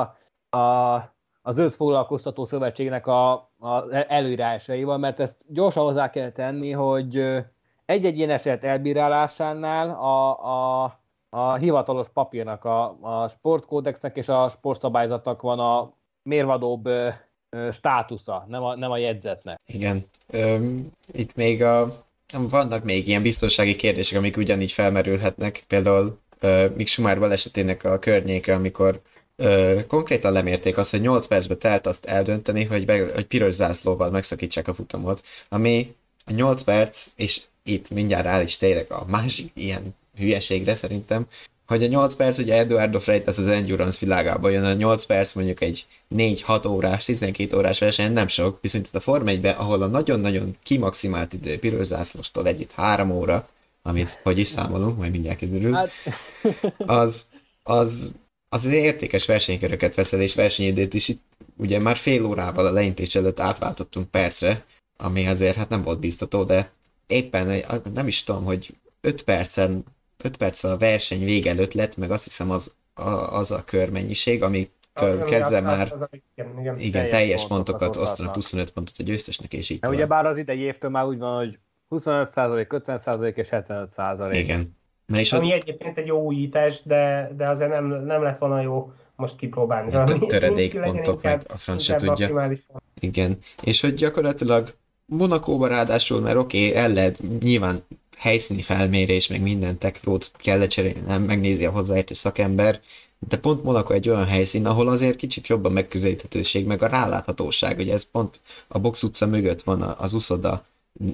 a, a Zöld Foglalkoztató Szövetségnek a, a előírásaival, mert ezt gyorsan hozzá kell tenni, hogy egy-egy ilyen eset elbírálásánál a, a, a hivatalos papírnak, a, a sportkódexnek és a sportszabályzatnak van a mérvadóbb ö, ö, státusza, nem a, nem a jegyzetnek. Igen. Öm, itt még a, vannak még ilyen biztonsági kérdések, amik ugyanígy felmerülhetnek. Például Mick Schumacher balesetének a környéke, amikor ö, konkrétan lemérték azt, hogy 8 percbe telt azt eldönteni, hogy, be, hogy piros zászlóval megszakítsák a futamot, ami a 8 perc, és itt mindjárt rá is térek a másik ilyen hülyeségre szerintem, hogy a 8 perc, ugye Eduardo Freitas az Endurance világában jön, a 8 perc mondjuk egy 4-6 órás, 12 órás verseny nem sok, viszont itt a Form 1 ahol a nagyon-nagyon kimaximált idő piros zászlóstól együtt 3 óra, amit hogy is számolunk, majd mindjárt kiderül, Hát, az, az, az értékes versenyköröket veszel, és versenyidőt is itt ugye már fél órával a leintés előtt átváltottunk percre, ami azért hát nem volt biztató, de éppen nem is tudom, hogy 5 percen 5 perccel a verseny vége előtt lett, meg azt hiszem az a, az a körmennyiség, amitől Ami kezdve már az- az- Igen, igen. igen, teljes teljes pontokat pontokat osztanak, 25 pontot a győztesnek, és így tovább. ugyebár az idei évtől már úgy van, hogy 25%, 50% és 75%. Igen. Na és Ami egyébként egy jó újítás, de, de azért nem, nem lett volna jó most kipróbálni. Valami- töredékpontok, meg a franc se tudja. Igen, és hogy gyakorlatilag Monakóban ráadásul, mert oké, okay, el lehet nyilván helyszíni felmérés, meg minden techrót kell lecserélni, nem megnézi a hozzáértő szakember, de pont Monaco egy olyan helyszín, ahol azért kicsit jobb a megközelíthetőség, meg a ráláthatóság, hogy ez pont a Box utca mögött van az uszoda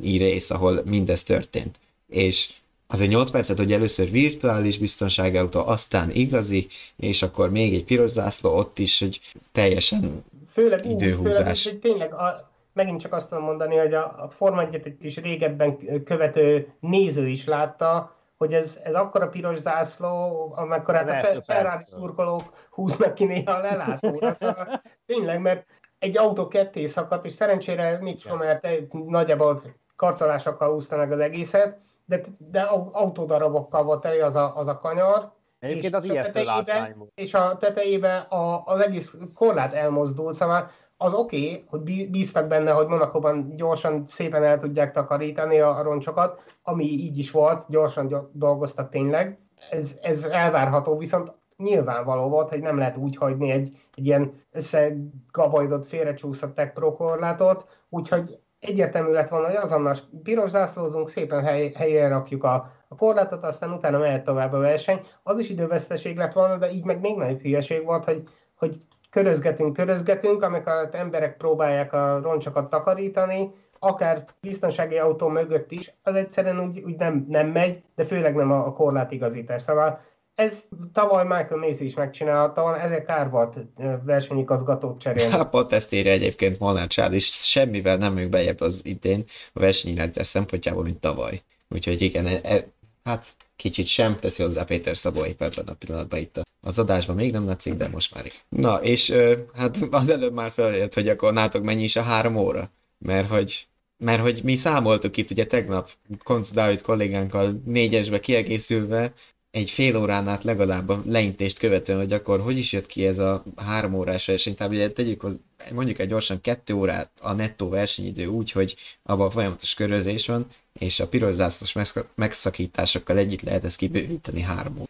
rész, ahol mindez történt. És azért 8 percet, hogy először virtuális biztonságautó, aztán igazi, és akkor még egy piros zászló ott is, hogy teljesen Főleg Időhúzás. főleg, hogy tényleg a, megint csak azt tudom mondani, hogy a, a Forma 1 is régebben követő néző is látta, hogy ez, ez akkora piros zászló, amekkor hát a Ferrari szurkolók húznak ki néha a lelátóra. Szóval tényleg, mert egy autó ketté szakadt, és szerencsére Mick Schumacher te- nagyjából karcolásokkal húzta meg az egészet, de, de au- autódarabokkal volt elé az a, az a kanyar, Egyébként és az a ijesztő tetejébe- és a tetejébe a, az egész korlát elmozdult, szóval az oké, okay, hogy bí- bíztak benne, hogy Monakóban gyorsan, szépen el tudják takarítani a, roncsokat, ami így is volt, gyorsan gy- dolgoztak tényleg. Ez, ez elvárható, viszont nyilvánvaló volt, hogy nem lehet úgy hagyni egy, egy ilyen összegabajdott, félrecsúszott tech pro korlátot, úgyhogy egyértelmű lett volna, hogy azonnal piros zászlózunk, szépen hely, helyére rakjuk a, a korlátot, aztán utána mehet tovább a verseny. Az is időveszteség lett volna, de így meg még nagyobb hülyeség volt, hogy, hogy körözgetünk, körözgetünk, amikor az emberek próbálják a roncsokat takarítani, akár biztonsági autó mögött is, az egyszerűen úgy, úgy nem, nem megy, de főleg nem a, a korlátigazítás. Szóval ez tavaly Michael Macy is megcsinálta, ezért kár volt versenyigazgatót cserélni. Hát pont ezt írja egyébként Molnár Csál, és semmivel nem ők bejebb az idén a versenyirányítás szempontjából, mint tavaly. Úgyhogy igen, e, e, hát kicsit sem teszi hozzá Péter Szabó épp ebben a pillanatban itt az adásban még nem látszik, de most már. Na, és hát az előbb már feljött, hogy akkor nátok mennyi is a három óra, mert hogy mert hogy mi számoltuk itt ugye tegnap Konc Dávid kollégánkkal négyesbe kiegészülve, egy fél órán át legalább a leintést követően, hogy akkor hogy is jött ki ez a három órás verseny. Tehát ugye tegyük, mondjuk egy gyorsan kettő órát a nettó versenyidő úgy, hogy abban folyamatos körözés van, és a piros zászlós megszak- megszakításokkal együtt lehet ezt kibővíteni három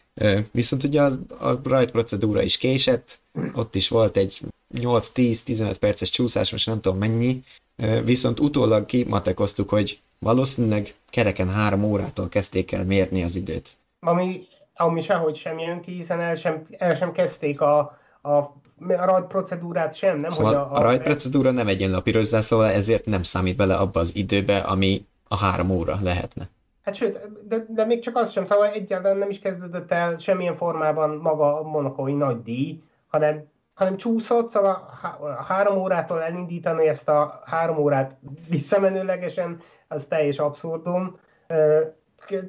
Viszont ugye az, a rajt procedúra is késett, ott is volt egy 8-10-15 perces csúszás, most nem tudom mennyi, viszont utólag kimatekoztuk, hogy valószínűleg kereken három órától kezdték el mérni az időt. ami, ami sehogy sem jön ki, hiszen el sem, el sem kezdték a, a, a rajt procedúrát sem, nem? Szóval hogy a, a rajtprocedúra nem egyenlő a piros zászlóval, ezért nem számít bele abba az időbe, ami a három óra lehetne. Hát sőt, de, de még csak az sem, szóval egyáltalán nem is kezdődött el semmilyen formában maga a monakói nagy díj, hanem, hanem csúszott, szóval a három órától elindítani ezt a három órát visszamenőlegesen, az teljes abszurdum.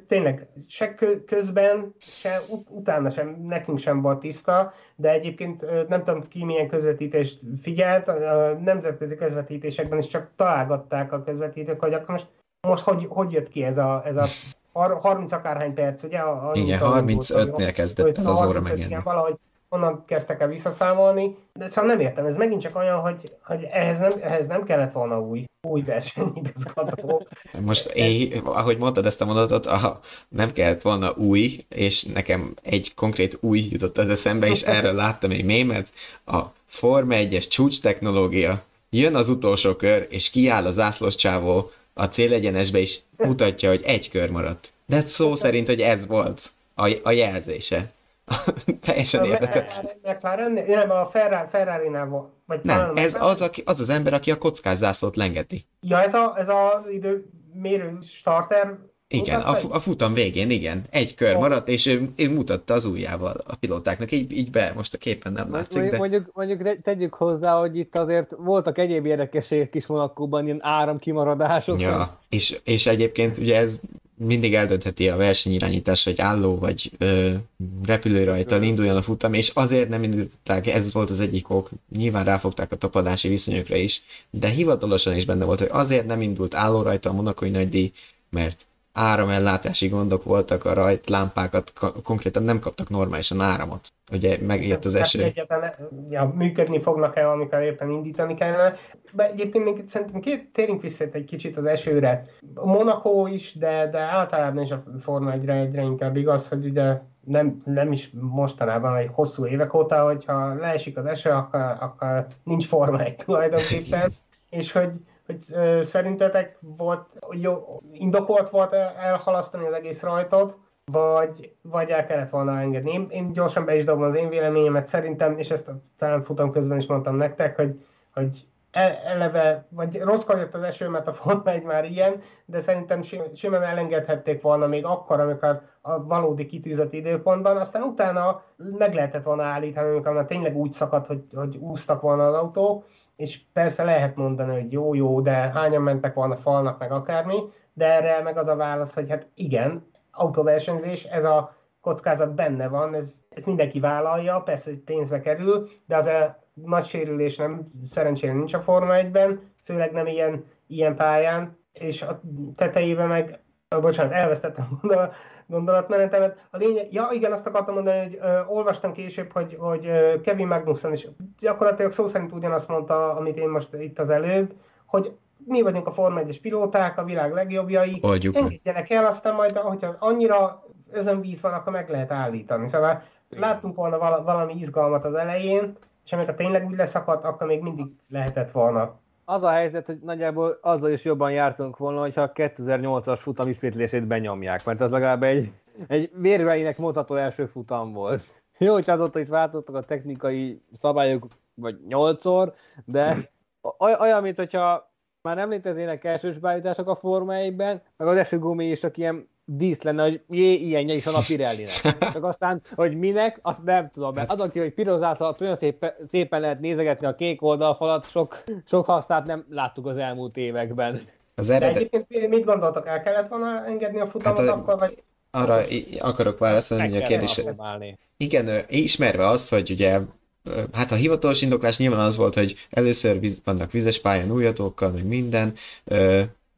Tényleg, se kö- közben, se ut- utána sem, nekünk sem volt tiszta, de egyébként nem tudom ki milyen közvetítést figyelt, a nemzetközi közvetítésekben is csak találgatták a közvetítők, hogy akkor most most hogy, hogy jött ki ez a, ez a har- 30 akárhány perc, ugye? A, a Igen, a- 35-nél kezdett el az óra 35, megjelenni. Igen, valahogy onnan kezdtek el visszaszámolni, de szóval nem értem, ez megint csak olyan, hogy, hogy ehhez, nem, ehhez nem kellett volna új, új versenyigazgató. Most én, ahogy mondtad ezt a mondatot, a, nem kellett volna új, és nekem egy konkrét új jutott az eszembe, és erről láttam egy mémet, a Forma 1-es csúcs technológia, jön az utolsó kör, és kiáll a zászlós csávó a célegyenesbe, és mutatja, hogy egy kör maradt. De szó szerint, hogy ez volt a, a jelzése. Teljesen A érdekes. McLaren, nem, a Ferrari, Ferrari-nál volt. Vagy Nem, a ez McLaren. az, aki, az az ember, aki a kockás zászlót lengeti. Ja, ez, a, ez az időmérő starter. Igen, a, fu- a futam végén, igen. Egy kör Oh. maradt, és ő, ő mutatta az ujjával a pilótáknak, így, így be, most a képen nem látszik, Mondjuk, de... mondjuk, mondjuk te- tegyük hozzá, hogy itt azért voltak egyéb érdekességek is Monakóban, ilyen áramkimaradások. Ja, és, és egyébként ugye ez mindig eldöntheti a versenyirányítás, hogy álló vagy ö, repülőrajtal induljon a futam, és azért nem indították, ez volt az egyik ok, nyilván ráfogták a tapadási viszonyokra is, de hivatalosan is benne volt, hogy azért nem indult állórajta a monakói nagydíj, mert áramellátási gondok voltak, a rajt lámpákat konkrétan nem kaptak normálisan áramot. Ugye megjött az eső. Egyetlen, ja, működni fognak-e, amikor éppen indítani kellene. De egyébként még szerintem két, térjünk vissza egy kicsit az esőre. A Monaco is, de, de általában is a Forma egyre, egyre inkább igaz, hogy ugye nem, nem is mostanában, egy hosszú évek óta, hogyha leesik az eső, akkor, akkor nincs Forma egy tulajdonképpen, és hogy hogy szerintetek volt, jó, indokolt volt elhalasztani az egész rajtot, vagy, vagy el kellett volna engedni. Én, én gyorsan be is dobom az én véleményemet, szerintem, és ezt talán futam közben is mondtam nektek, hogy, hogy eleve, vagy rosszkor jött az eső, mert a Forma egy már ilyen, de szerintem simán elengedhették volna még akkor, amikor a valódi kitűzött időpontban, aztán utána meg lehetett volna állítani, amikor már tényleg úgy szakadt, hogy, hogy úsztak volna az autók, és persze lehet mondani, hogy jó, jó, de hányan mentek volna falnak, meg akármi, de erre meg az a válasz, hogy hát igen, autóversenyzés, ez a kockázat benne van, ez, ez mindenki vállalja, persze hogy pénzbe kerül, de az a nagy sérülés nem, szerencsére nincs a Forma 1-ben, főleg nem ilyen, ilyen pályán, és a tetejében meg, bocsánat, elvesztettem a gondolatmenetemet. A lényeg, ja igen, azt akartam mondani, hogy ö, olvastam később, hogy, hogy ö, Kevin Magnussen is gyakorlatilag szó szerint ugyanazt mondta, amit én most itt az előbb, hogy mi vagyunk a Forma 1 pilóták, a világ legjobbjai, Oldjuk engedjenek el, aztán majd, hogyha annyira özönvíz van, akkor meg lehet állítani. Szóval igen. láttunk volna valami izgalmat az elején, és amikor tényleg úgy leszakadt, akkor még mindig lehetett volna az a helyzet, hogy nagyjából azzal is jobban jártunk volna, hogyha a 2008-as futam ismétlését benyomják, mert ez legalább egy, egy vérveinek mondható első futam volt. Jó, hogy azóta is változtak a technikai szabályok, vagy nyolcszor, de olyan, mint hogyha már nem léteznének elsős beállítások a Forma meg az esőgumi is csak ilyen dísz lenne, hogy jé, ilyenje is van a Pirellinek. Csak aztán, hogy minek, azt nem tudom, mert az, aki, hogy piros olyan szépen, szépen lehet nézegetni a kék oldalfalat, sok, sok hasznát nem láttuk az elmúlt években. Az eredet... De egyébként mit gondoltak, el kellett volna engedni a futamot hát a... akkor, vagy... Arra akarok válaszolni, hogy a kérdés... Igen, ismerve azt, hogy ugye hát a hivatalos indoklás nyilván az volt, hogy először vannak vizes pályán újatókkal, meg minden,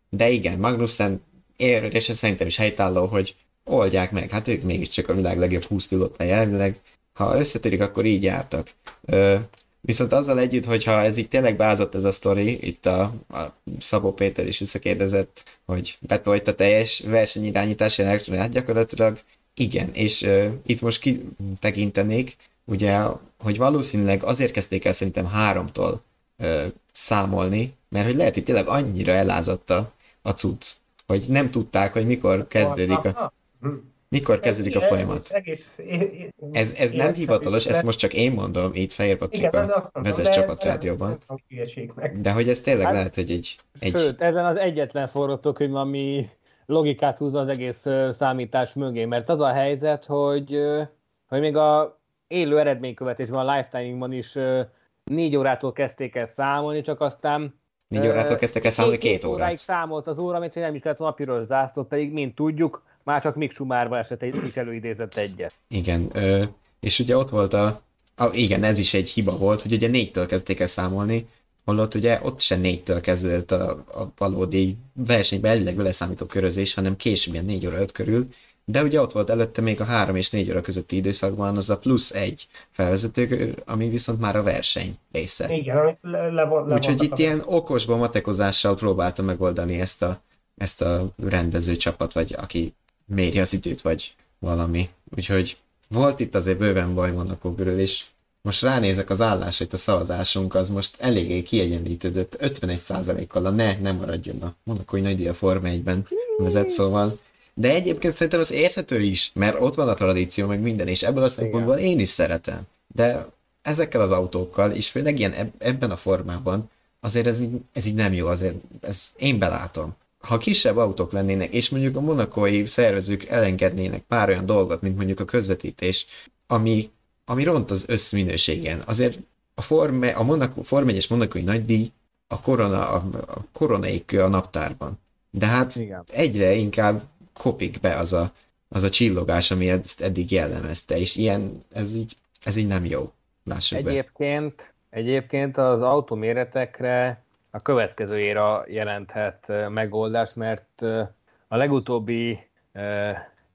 de igen, Magnussen ér, és ez szerintem is helytálló, hogy oldják meg, hát ők mégiscsak a világ legjobb 20 pilóta elvileg, ha összetörik, akkor így jártak. Ö, viszont azzal együtt, hogyha ez így tényleg beázott ez a sztori, itt a, a Szabó Péter is visszakérdezett, hogy betolt a teljes versenyirányítás hát gyakorlatilag. Igen, és ö, itt most kitekintenék, ugye, hogy valószínűleg azért kezdték el szerintem háromtól ö, számolni, mert hogy lehet, hogy tényleg annyira elázott a, a cucc, hogy nem tudták, hogy mikor kezdődik a, mikor kezdődik a folyamat. Ez, ez nem hivatalos, ezt most csak én mondom, itt Fehér Patrik a vezes csapatrádióban. De hogy ez tényleg hát, lehet, hogy egy, egy... Sőt, ezen az egyetlen forgatókönyv, ami logikát húz az egész számítás mögé, mert az a helyzet, hogy, hogy még a élő eredménykövetésben, a lifetime-ban is négy órától kezdték el számolni, csak aztán Négy órától kezdtek el számolni két, két órát. óráig számolt az óra, mint nem is lett volna piros zászlót, pedig mint tudjuk, már csak Mick Schumacher esett egy, is előidézett egyet. Igen, ö, és ugye ott volt a, a, igen, ez is egy hiba volt, hogy ugye négytől kezdték el számolni, holott ugye ott se négytől kezdődött a, a valódi versenyben elvileg vele számító körözés, hanem később ilyen négy óra öt körül, de ugye ott volt előtte még a 3 és 4 óra közötti időszakban az a plusz egy felvezető, ami viszont már a verseny része. Igen, amit le, le, le Úgyhogy itt ilyen okosban matekozással próbálta megoldani ezt a, ezt a rendező csapat, vagy aki méri az időt, vagy valami. Úgyhogy volt itt azért bőven baj Monaco körül, és most ránézek az állásait, a szavazásunk az most eléggé kiegyenlítődött, 51%-kal a ne, nem maradjon a Monakói nagy a Forma 1-ben vezet, szóval de egyébként szerintem az érthető is, mert ott van a tradíció, meg minden, és ebből a szempontból én is szeretem. De ezekkel az autókkal, és főleg ilyen ebben a formában, azért ez így, ez így nem jó, azért ez én belátom. Ha kisebb autók lennének, és mondjuk a monakói szervezők elengednének pár olyan dolgot, mint mondjuk a közvetítés, ami, ami ront az összminőségen, azért a, forme, a Monaco, Form 1-es monakói nagydíj a korona, a, a koronaik a naptárban. De hát Igen. egyre inkább kopik be az a, az a csillogás, ami ezt eddig jellemezte, és ilyen, ez így, ez így nem jó. Lássuk egyébként, be. egyébként az autóméretekre a következő éra jelenthet megoldást, mert a legutóbbi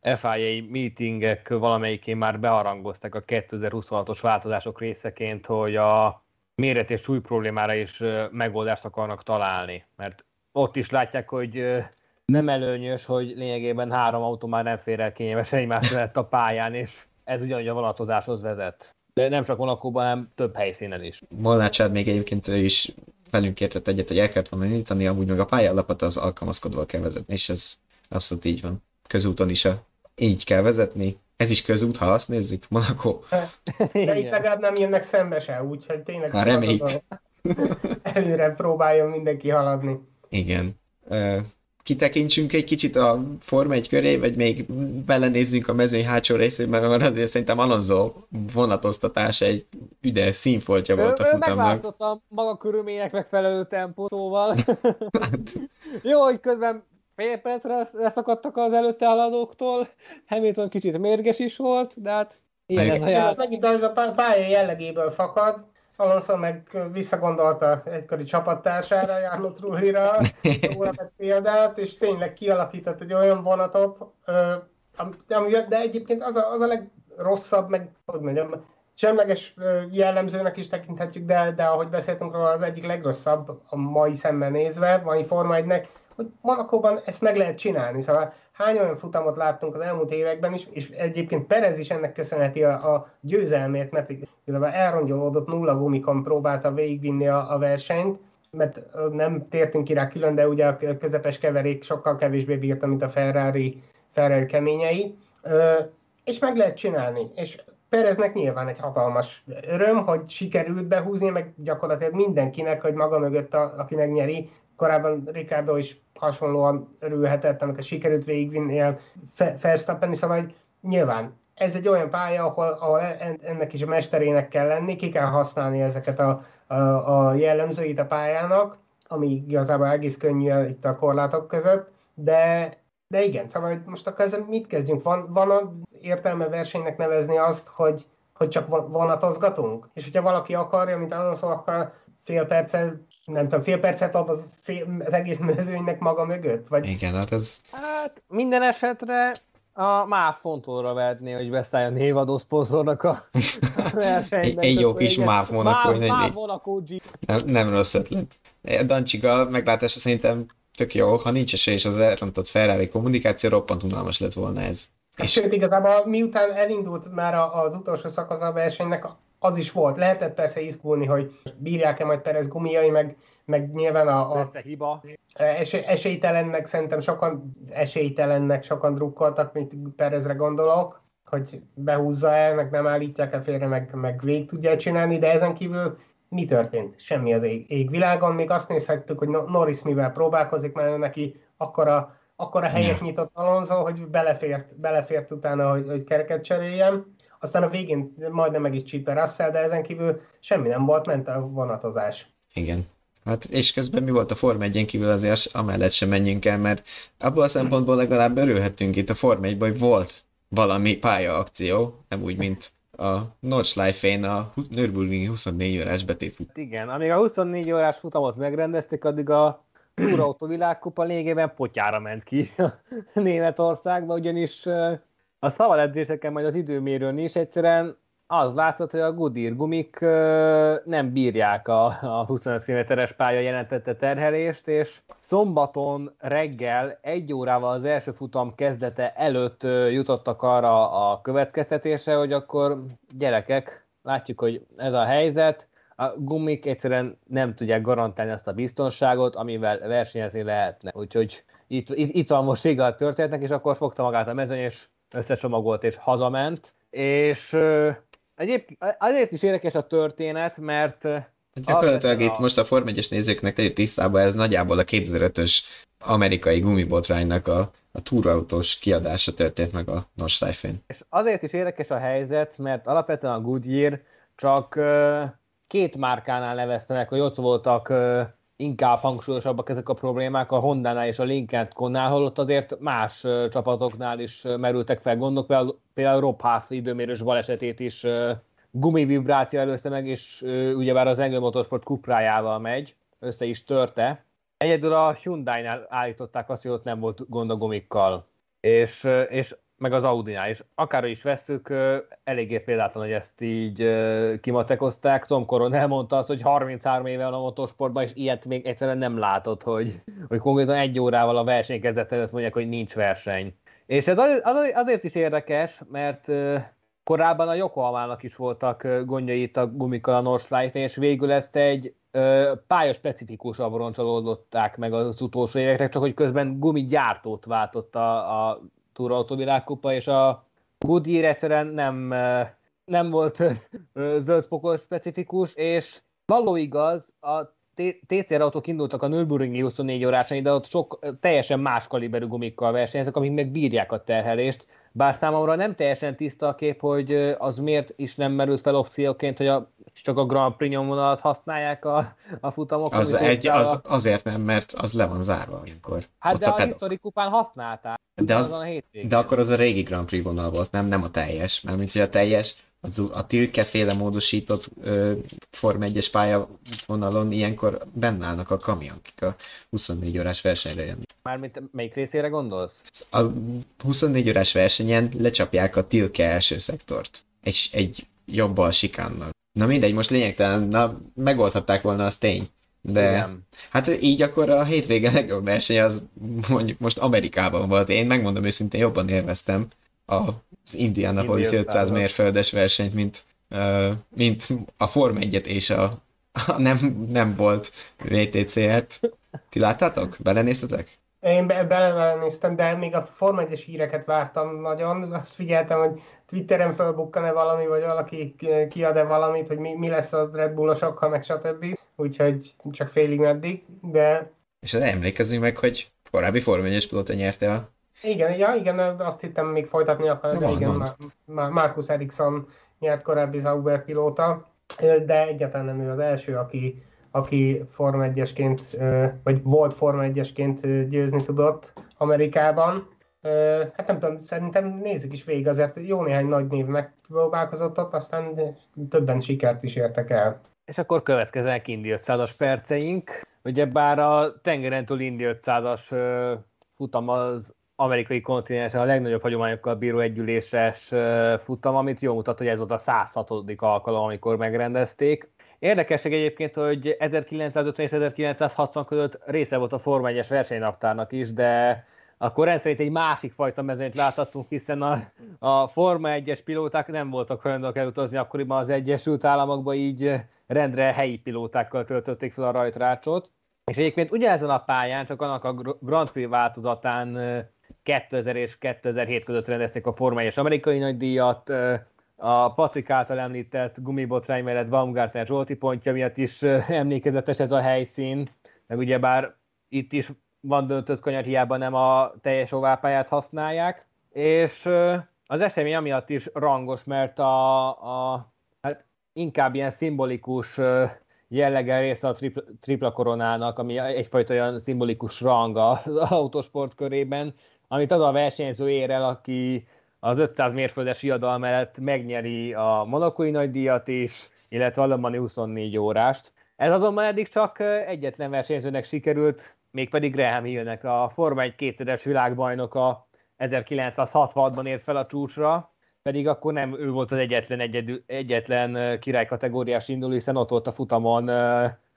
FIA meetingek valamelyikén már beharangoztak a 2026-os változások részeként, hogy a méret és súly problémára is megoldást akarnak találni. Mert ott is látják, hogy nem előnyös, hogy lényegében három autó már nem fér el kényelmesen egymás mellett a pályán, és ez ugyanúgy a vonatozáshoz vezet. De nem csak Monakóban, hanem több helyszínen is. Molnácsád még egyébként is velünk értett egyet, hogy el kellett volna nyitani, amúgy meg a pályálapot az alkalmazkodva kell vezetni, és ez abszolút így van. Közúton is a, így kell vezetni. Ez is közút, ha azt nézzük, Monaco. De itt legalább nem jönnek szembe se, úgyhogy tényleg... Hát reméljük. Előre próbáljon mindenki haladni. Igen kitekintsünk egy kicsit a Forma 1 köré, vagy még belenézzünk a mezőny hátsó részébe, mert azért szerintem Alonso vonatoztatása egy üde színfoltja volt a futamnak. Megváltottam maga körülmények megfelelő tempó, szóval. Hát. Jó, hogy közben fél percre leszakadtak az előtte haladóktól, Hamilton kicsit mérges is volt, de hát ilyen ez a jár. Ez megint az a pálya jellegéből fakad, Alonso meg visszagondolta egykori csapattársára, Jarno Trullira, róla példát, és tényleg kialakított egy olyan vonatot, de egyébként az a, az a legrosszabb, meg hogy mondjam, semleges jellemzőnek is tekinthetjük, de, de ahogy beszéltünk róla, az egyik legrosszabb a mai szemmel nézve, mai Forma 1 hogy Monakóban ezt meg lehet csinálni. Szóval hány olyan futamot láttunk az elmúlt években is, és egyébként Perez is ennek köszönheti a, a győzelmét, mert igazából elrongyolódott nulla gumikon próbálta végigvinni a, a versenyt, mert nem tértünk ki rá külön, de ugye a közepes keverék sokkal kevésbé bírta, mint a Ferrari, Ferrari keményei, Ö, és meg lehet csinálni. És Pereznek nyilván egy hatalmas öröm, hogy sikerült behúzni, meg gyakorlatilag mindenkinek, hogy maga mögött, a, aki megnyeri, korábban Ricardo is hasonlóan örülhetett, amikor sikerült végigvinni a Verstappen, szóval hogy nyilván ez egy olyan pálya, ahol, ahol ennek is a mesterének kell lenni, ki kell használni ezeket a, a, a jellemzőit a pályának, ami igazából egész könnyű itt a korlátok között, de, de igen, szóval most akkor ezzel mit kezdjünk? Van, van a értelme versenynek nevezni azt, hogy, hogy csak vonatozgatunk? És hogyha valaki akarja, mint Alonso, akkor fél percet, nem tudom, fél percet ad az, fél, az egész mezőnynek maga mögött? Vagy... Igen, hát ez... Hát minden esetre a MÁV fontolra vehetné, hogy beszálljon névadó szponzornak a, versenyben. egy, jó kis MÁV Monaco. MÁV, MÁV Monaco G. Nem, nem rossz ötlet. Dancsiga meglátása szerintem tök jó, ha nincs esély és az elrontott Ferrari kommunikáció, roppant unalmas lett volna ez. És... Sőt, igazából miután elindult már az utolsó szakasz a versenynek, az is volt. Lehetett persze izgulni, hogy bírják-e majd Perez gumiai, meg, meg nyilván a, a hiba. Esély, esélytelennek szerintem sokan esélytelennek sokan drukkoltak, mint Perezre gondolok, hogy behúzza el, meg nem állítják el félre, meg, meg végig tudja csinálni, de ezen kívül mi történt? Semmi az ég, égvilágon. Még azt nézhettük, hogy Norris mivel próbálkozik, mert neki akkora, akkora helyet nyitott Alonso, hogy belefért, belefért utána, hogy, hogy kereket cseréljen aztán a végén majdnem meg is csípte Russell, de ezen kívül semmi nem volt, ment a vonatozás. Igen. Hát és közben mi volt a Forma 1 kívül azért amellett sem menjünk el, mert abból a szempontból legalább örülhettünk itt a Forma 1 hogy volt valami pályaakció, nem úgy, mint a Nordschleife-én a Nürburgring 24 órás betétfut. Igen, amíg a 24 órás futamot megrendezték, addig a Túrautó világkupa lényegében potyára ment ki Németországba, ugyanis a szabad edzéseken, majd az időmérőn is egyszerűen az látszott, hogy a Goodyear gumik nem bírják a, a 25 cm-es pálya jelentette terhelést, és szombaton reggel egy órával az első futam kezdete előtt jutottak arra a következtetésre, hogy akkor gyerekek, látjuk, hogy ez a helyzet, a gumik egyszerűen nem tudják garantálni azt a biztonságot, amivel versenyezni lehetne. Úgyhogy itt, itt, itt van most vége a történetnek, és akkor fogta magát a mezőny, és összecsomagolt és hazament, és egyébként azért is érdekes a történet, mert Gyakorlatilag itt a... most a Form 1-es nézőknek tegyük tisztába, ez nagyjából a 2005-ös amerikai gumibotránynak a, a túrautós kiadása történt meg a Nordschleife-n. És azért is érdekes a helyzet, mert alapvetően a Goodyear csak két márkánál nevezte meg, hogy ott voltak inkább hangsúlyosabbak ezek a problémák a Honda-nál és a Lincoln Konnál, holott azért más csapatoknál is merültek fel gondok, például, például Rob Huff időmérős balesetét is gumivibráció előzte meg, és ugyebár az Engel Motorsport kuprájával megy, össze is törte. Egyedül a Hyundai-nál állították azt, hogy ott nem volt gond a gumikkal. És, és meg az Audi-nál is. Akár is veszük, eléggé példátlan, hogy ezt így kimatekozták. Tom Coron elmondta azt, hogy 33 éve van a motorsportban, és ilyet még egyszerűen nem látott, hogy, hogy konkrétan egy órával a verseny kezdett mondják, hogy nincs verseny. És ez azért is érdekes, mert korábban a Yokohamának is voltak gondjai itt a gumikkal a Nordschleife, és végül ezt egy pályaspecifikus abroncsolódották meg az utolsó évekre, csak hogy közben gumigyártót váltott a, a túraautóvilágkupa, és a Goodyear egyszerűen nem, nem volt zöld pokol specifikus, és való igaz, a TCR autók indultak a Nürburgringi 24 órásai, de ott sok teljesen más kaliberű gumikkal versenyeznek, amik meg bírják a terhelést, bár számomra nem teljesen tiszta a kép, hogy az miért is nem merült fel opcióként, hogy a, csak a Grand Prix nyomvonalat használják a, a futamok. Az egy, az, azért nem, mert az le van zárva ilyenkor. Hát Ott de a, a historik kupán használták. De, az, a de akkor az a régi Grand Prix vonal volt, nem, nem a teljes. Mert mint hogy a teljes, az, a Tilke féle módosított ö, Form 1-es pályavonalon ilyenkor bennállnak a kamionok, akik a 24 órás versenyre jönnek. Mármint melyik részére gondolsz? A 24 órás versenyen lecsapják a Tilke első szektort. Egy, egy jobbal sikánnal. Na mindegy, most lényegtelen, na megoldhatták volna, az tény. De Igen. hát így akkor a hétvége legjobb verseny az mondjuk most Amerikában volt. Én megmondom őszintén, jobban élveztem az Indianapolis 500 mérföldes versenyt, mint, mint a Form 1 és a, a nem, nem volt VTCR-t. Ti láttátok? Belenéztetek? Én be, belenéztem, de még a Form 1 híreket vártam nagyon. Azt figyeltem, hogy Twitteren felbukkan-e valami, vagy valaki kiad-e valamit, hogy mi, mi lesz a Red Bullosokkal, meg stb. Úgyhogy csak félig meddig, de... És az emlékezzünk meg, hogy korábbi Form 1-es pilóta nyerte a igen, ja, igen, azt hittem még folytatni akar, de igen, Marcus Ericsson nyert korábbi Sauber pilóta, de egyáltalán nem ő az első, aki, aki Forma 1-esként, vagy volt Forma 1-esként győzni tudott Amerikában. Hát nem tudom, szerintem nézzük is végig, azért jó néhány nagy név megpróbálkozott ott, aztán többen sikert is értek el. És akkor következnek Indi 500-as perceink. Ugye bár a tengeren túl Indi 500-as futam az amerikai kontinensen a legnagyobb hagyományokkal bíró együléses futam, amit jól mutat, hogy ez volt a 106. alkalom, amikor megrendezték. Érdekesség egyébként, hogy 1950 és 1960 között része volt a Forma 1-es versenynaptárnak is, de akkor rendszerint egy másik fajta mezőnyt láthattunk, hiszen a, a Forma 1-es pilóták nem voltak hajlandóak elutazni akkoriban az Egyesült Államokba, így rendre helyi pilótákkal töltötték fel a rajtrácsot. És egyébként ugyanezen a pályán, csak annak a Grand Prix változatán 2000 és 2007 között rendezték a Forma 1 amerikai nagydíjat, a Patrik által említett gumibotrány mellett Baumgartner Zsolti pontja miatt is emlékezetes ez a helyszín, meg ugyebár itt is van döntött kanyar, hiába nem a teljes oválpályát használják, és az esemény amiatt is rangos, mert a, a hát inkább ilyen szimbolikus jelleggel része a tripla, tripla koronának, ami egyfajta olyan szimbolikus rang az autosport körében, amit az a versenyző ér el, aki az 500 mérföldes viadal mellett megnyeri a monokói nagydíjat is, illetve a Le 24 órást. Ez azonban eddig csak egyetlen versenyzőnek sikerült, mégpedig Graham Hillnek, a Forma 1 kétszeres világbajnoka 1966-ban ért fel a csúcsra, pedig akkor nem ő volt az egyetlen, egyedül, egyetlen királykategóriás induló, hiszen ott volt a futamon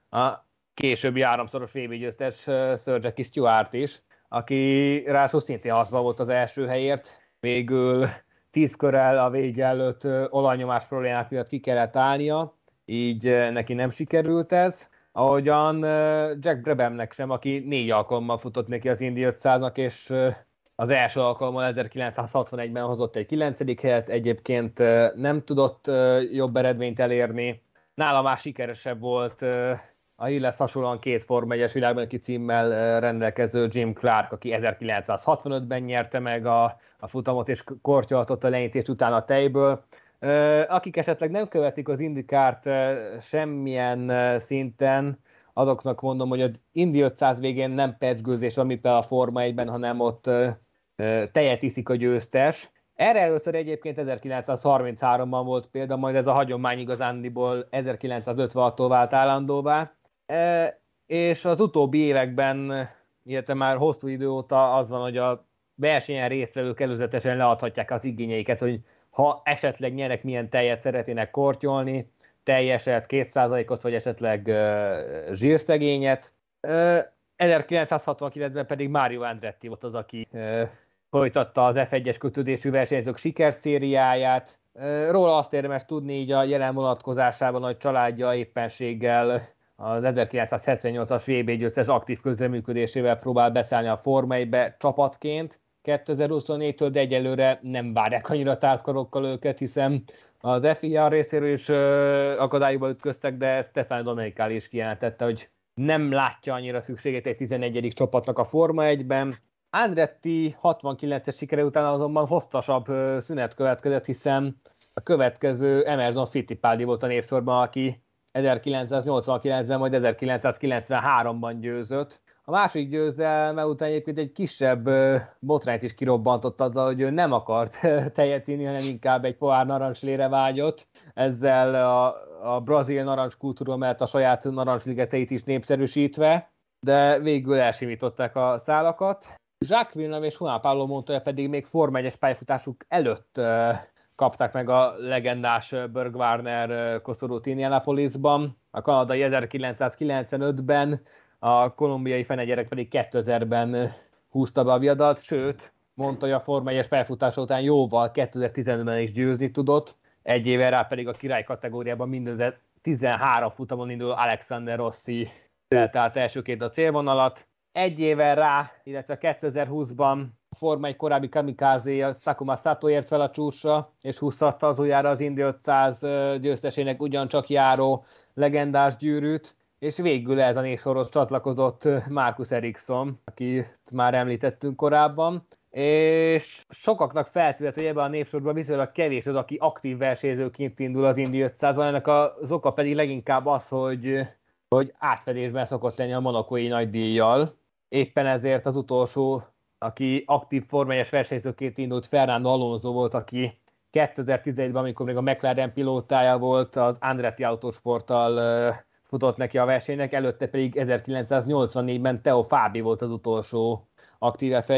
a későbbi háromszoros VB győztes Sir Jackie Stewart is aki ráadásul szintén harcban volt az első helyért, végül tíz körrel a vége előtt olajnyomás problémák miatt ki kellett állnia, így neki nem sikerült ez. Ahogyan Jack Brabhamnek sem, aki négy alkalommal futott neki az Indy 500-nak, és az első alkalommal 1961-ben hozott egy kilencedik helyet, egyébként nem tudott jobb eredményt elérni. Nála már sikeresebb volt a Hilles hasonlóan két Form 1-es világbajnoki címmel rendelkező Jim Clark, aki 1965-ben nyerte meg a, a futamot, és kortyolhatott a lenyítést után a tejből. Akik esetleg nem követik az indikárt semmilyen szinten, azoknak mondom, hogy az Indi 500 végén nem percgőzés van, mint a Forma 1-ben, hanem ott tejet iszik a győztes. Erre először egyébként 1933-ban volt példa, majd ez a hagyomány igazándiból 1956-tól vált állandóvá és az utóbbi években, illetve már hosszú idő óta az van, hogy a versenyen résztvevők előzetesen leadhatják az igényeiket, hogy ha esetleg nyerek, milyen tejet szeretnének kortyolni, teljeset, kétszázalékot, vagy esetleg uh, zsírszegényet. Uh, 1969-ben pedig Mario Andretti volt az, aki uh, folytatta az F1-es kötődésű versenyzők sikerszériáját. Uh, róla azt érdemes tudni így a jelen vonatkozásában, hogy családja éppenséggel az 1978-as VB győztes aktív közreműködésével próbál beszállni a Forma 1 csapatként 2024-től, de egyelőre nem várják annyira távkarokkal őket, hiszen az FIA részéről is akadályba ütköztek, de Stefan Domenicali is kijelentette, hogy nem látja annyira szükségét egy 11. csapatnak a Forma 1-ben. Andretti 69-es sikere után azonban hosszasabb szünet következett, hiszen a következő Emerson Fittipaldi volt a névsorban, aki 1989-ben, majd 1993-ban győzött. A másik győzelme után egyébként egy kisebb botrányt is kirobbantott azzal, hogy ő nem akart tejet inni, hanem inkább egy pohár narancslére vágyott. Ezzel a, a brazil narancskultúra mellett a saját narancsligeteit is népszerűsítve, de végül elsimították a szálakat. Jacques Villeneuve és Juan Pablo Montoya pedig még Forma 1 pályafutásuk előtt kapták meg a legendás Berg Warner koszorút Indianapolisban. A kanadai 1995-ben a kolumbiai fenegyerek pedig 2000-ben húzta be a viadat, sőt, mondta, hogy a Forma 1 felfutása után jóval 2015-ben is győzni tudott, egy éve rá pedig a király kategóriában mindössze 13 futamon indul Alexander Rossi tehát elsőként a célvonalat. Egy éve rá, illetve 2020-ban a Forma egy korábbi kamikázé, a Sakuma Sato ért fel a csúcsra, és húztatta az ujjára az Indy 500 győztesének ugyancsak járó legendás gyűrűt és végül ez a névsorhoz csatlakozott Marcus Eriksson, akit már említettünk korábban, és sokaknak feltűnt, hogy ebben a névsorban viszonylag kevés az, aki aktív versenyzőként indul az Indy 500 ennek az oka pedig leginkább az, hogy, hogy átfedésben szokott lenni a monokói nagy díjjal. Éppen ezért az utolsó, aki aktív formányos versenyzőként indult, Fernando Alonso volt, aki 2011-ben, amikor még a McLaren pilótája volt, az Andretti Autosporttal futott neki a versenynek, előtte pedig 1984-ben Teo Fábi volt az utolsó aktív f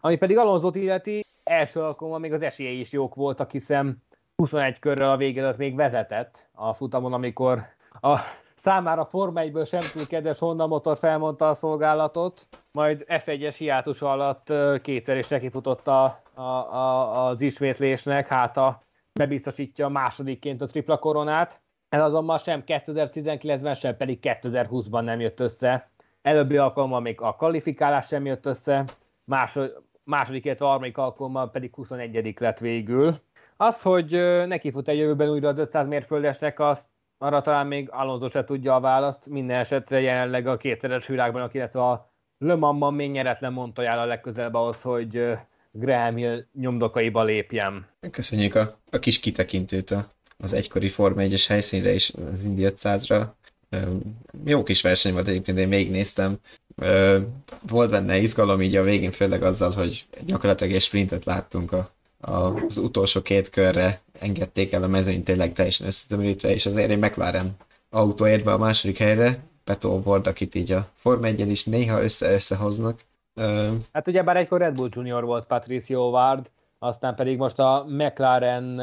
ami pedig Alonso illeti, első alkalommal még az esélyei is jók voltak, hiszen 21 körrel a vége még vezetett a futamon, amikor a számára Forma 1 sem túl kedves Honda motor felmondta a szolgálatot, majd F1-es hiátus alatt kétszer is nekifutott a, a, a, az ismétlésnek, hát a bebiztosítja másodikként a tripla koronát. Ez azonban sem 2019-ben, sem pedig 2020-ban nem jött össze. Előbbi alkalommal még a kvalifikálás sem jött össze, másod, második, illetve harmadik alkalommal pedig 21 lett végül. Az, hogy neki fut egy jövőben újra az 500 mérföldesnek, azt arra talán még Alonso se tudja a választ. Minden esetre jelenleg a kétszeres világban, illetve a Le Mansban még nyeretlen Montoya a legközelebb ahhoz, hogy Graham Hill nyomdokaiba lépjem. Köszönjük a, a kis kitekintőt a az egykori Forma 1-es helyszínre is, az Indy 500-ra. Jó kis verseny volt egyébként, én még néztem. Volt benne izgalom így a végén, főleg azzal, hogy gyakorlatilag egy sprintet láttunk a, az utolsó két körre, engedték el a mezőnyt tényleg teljesen összetömörítve, és azért egy McLaren autó ért be a második helyre, Peto Ward, akit így a Forma 1 is néha össze-összehoznak. Hát ugye bár egykor Red Bull Junior volt Patricio Ward, aztán pedig most a McLaren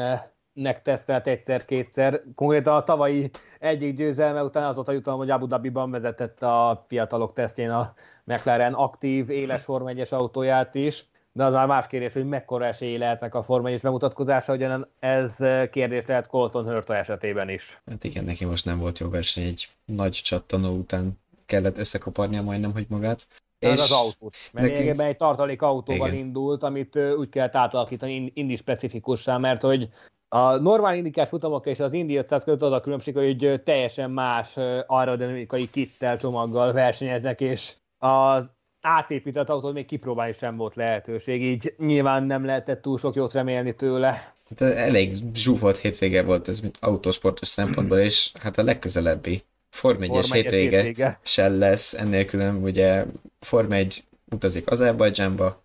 nek tesztelt egyszer-kétszer. Konkrétan a tavalyi egyik győzelme után az volt a jutalom, hogy Abu Dhabiban vezetett a fiatalok tesztjén a McLaren aktív, éles Forma 1 autóját is, de az már más kérdés, hogy mekkora esélyi lehetnek a Forma 1 bemutatkozása, ugyan ez kérdés lehet Colton Hurta esetében is. Hát igen, neki most nem volt jó verseny, egy nagy csattanó után kellett összekaparnia majdnem, hogy magát. És az, autót. Mert neki... egy tartalék autóval Igen. indult, amit úgy kellett átalakítani indi specifikussá, mert hogy a normál indikás futamok és az Indi 500 között az a különbség, hogy teljesen más aerodinamikai kittel, csomaggal versenyeznek, és az átépített autót még kipróbálni sem volt lehetőség, így nyilván nem lehetett túl sok jót remélni tőle. Hát elég zsúfolt hétvége volt ez autósportos szempontból, és hát a legközelebbi Form 1-es hétvége, hétvége se lesz, ennél külön ugye Form 1 utazik Azerbajdzsánba,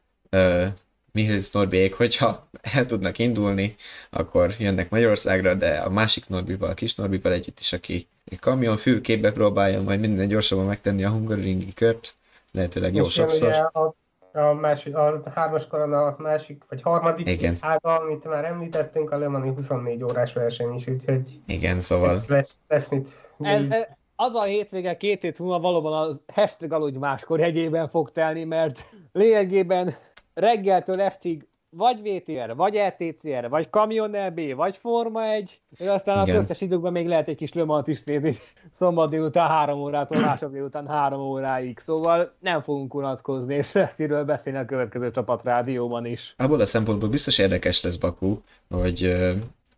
Mihály Norbiék, hogyha el tudnak indulni, akkor jönnek Magyarországra, de a másik Norbival, a kis Norbival együtt is, aki egy kamion fülképbe próbálja majd minden gyorsabban megtenni a Hungaroringi kört, lehetőleg jó És sokszor. ugye a, a, másik, a hármas koron a másik, vagy harmadik Igen. ága, amit már említettünk, a Le Mani 24 órás verseny is, úgyhogy Igen, szóval lesz, lesz mit Ez, nézni. ez, az a hétvége két hét múlva valóban az hashtag aludj máskor jegyében fog telni, mert lényegében reggeltől estig vagy VTR, vagy ETCR, vagy Kamion LB, vagy Forma 1, és aztán a Igen. köztes időkben még lehet egy kis Le Mans is nézni szombat délután három órától, másnap délután három óráig. Szóval nem fogunk unatkozni, és lesz miről beszélni a következő csapat rádióban is. abból a szempontból biztos érdekes lesz Baku, hogy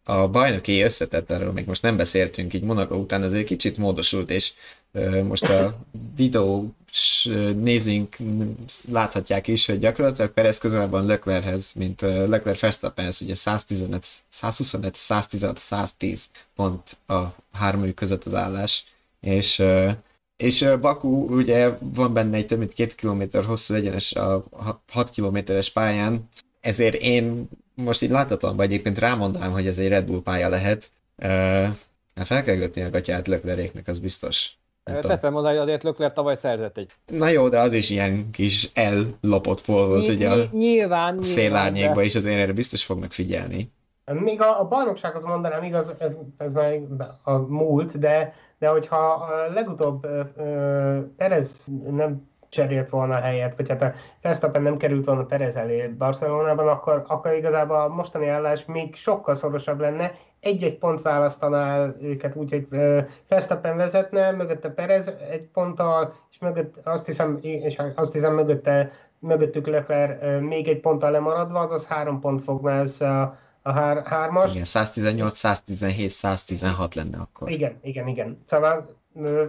a bajnoki összetett, erről még most nem beszéltünk, így Monaco után azért kicsit módosult, és most a videós ö, nézőink láthatják is, hogy gyakorlatilag Perez közelebb van Leclerchez, mint ö, Leclerc Verstappenhez, ugye 115, 125, 116, 110 pont a hármójuk között az állás, és és Baku ugye van benne egy több mint két kilométer hosszú egyenes a 6 kilométeres pályán, ezért én most így láthatatlanban egyébként rámondanám, hogy ez egy Red Bull pálya lehet. Uh, hát fel kell kötni a gatyát Leclercnek, az biztos. Teszem hozzá, hogy azért Lökler tavaly szerzett egy. Na jó, de az is ilyen kis ellopott pol volt, ugye a ny- nyilván, szélárnyékba, de- és azért erre biztos fognak figyelni. Még a, a bajnoksághoz mondanám, igaz, ez, ez már a múlt, de, de hogyha a legutóbb ö, Perez nem cserélt volna a helyet, vagy hát a Verstappen nem került volna Perez elé Barcelonában, akkor, akkor igazából a mostani állás még sokkal szorosabb lenne. Egy-egy pont választaná el őket úgy, hogy ö, Verstappen vezetne, mögötte Perez egy ponttal, és mögött azt hiszem, és azt hiszem mögötte, mögöttük Leclerc még egy ponttal lemaradva, azaz három pont fogna ez a, a hár, hármas. Igen, 118, 117, 116 lenne akkor. Igen, igen, igen. Szóval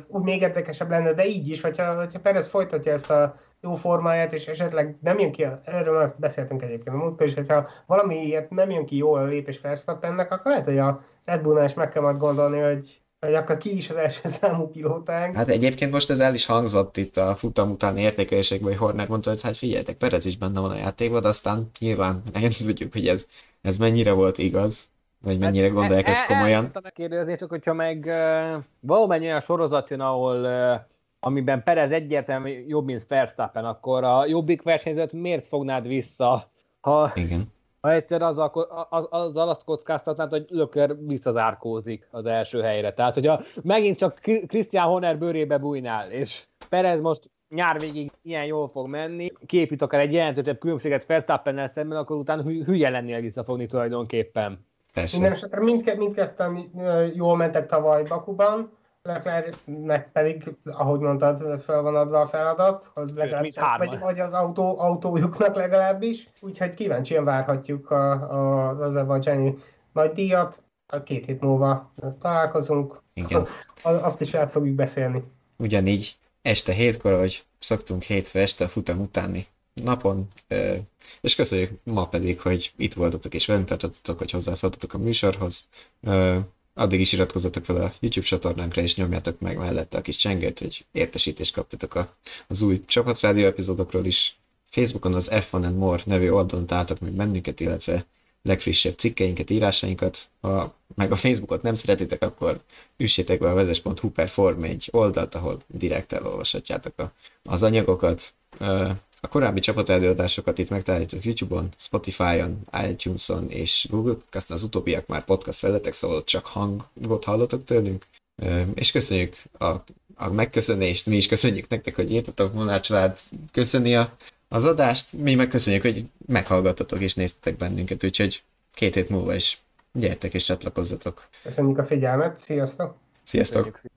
úgy még érdekesebb lenne, de így is, hogyha, hogyha Perez folytatja ezt a jó formáját, és esetleg nem jön ki, erről már beszéltünk egyébként a múltkor is, hogyha valamiért nem jön ki jól a lépés Verstappennek, akkor lehet, hogy a Red Bullnál is meg kell majd gondolni, hogy, hogy akkor ki is az első számú pilótánk. Hát egyébként most ez el is hangzott itt a futam utáni értékelésekben, hogy Horner mondta, hogy hát figyeljetek, Perez is benne van a játékban, de aztán nyilván nem tudjuk, hogy ez, ez mennyire volt igaz, vagy mennyire gondolják ezt komolyan. El, megkérdezni, csak hogyha meg uh, valamennyi olyan sorozat jön, ahol uh, amiben Perez egyértelműen jobb, mint Verstappen, akkor a jobbik versenyzőt miért fognád vissza, ha, Igen. ha egyszer azzal, az, azzal azt kockáztatnád, hogy Lökör visszazárkózik az első helyre. Tehát, hogyha megint csak Christian Horner bőrébe bújnál, és Perez most nyár végig ilyen jól fog menni, képít akár egy jelentősebb különbséget Verstappennel szemben, akkor utána hü- hülye lennél visszafogni tulajdonképpen. Persze. Minden esetre mindke, mindketten jól mentek tavaly Bakuban, Leclercnek pedig, ahogy mondtad, fel van adva a feladat, hogy legalább, vagy, vagy az autó, autójuknak legalábbis, úgyhogy kíváncsian várhatjuk a, a, az azerbajdzsáni nagy díjat. A két hét múlva találkozunk, Igen. azt is át fogjuk beszélni. Ugyanígy este hétkor, ahogy szoktunk hétfő este a futam utáni napon, és köszönjük ma pedig, hogy itt voltatok és velünk tartottatok, hogy hozzászóltatok a műsorhoz. Addig is iratkozzatok fel a YouTube csatornánkra, és nyomjátok meg mellette a kis csengőt, hogy értesítést kapjatok a, az új csapatrádió epizódokról is. Facebookon az F1 and More nevű oldalon találtok meg bennünket, illetve legfrissebb cikkeinket, írásainkat. Ha meg a Facebookot nem szeretitek, akkor üssétek be a vezes.hu per Form egy oldalt, ahol direkt elolvashatjátok a, az anyagokat. A korábbi csapatrádióadásokat itt megtaláljátok YouTube-on, Spotify-on, iTunes-on és Google Podcast-on. Az utóbbiak már podcast felületek, szóval csak hangot hallotok tőlünk. És köszönjük a, a megköszönést, mi is köszönjük nektek, hogy írtatok Molnár család köszöni a, az adást, mi meg köszönjük, hogy meghallgattatok és néztetek bennünket, úgyhogy két hét múlva is gyertek és csatlakozzatok. Köszönjük a figyelmet, sziasztok! Sziasztok! Köszönjük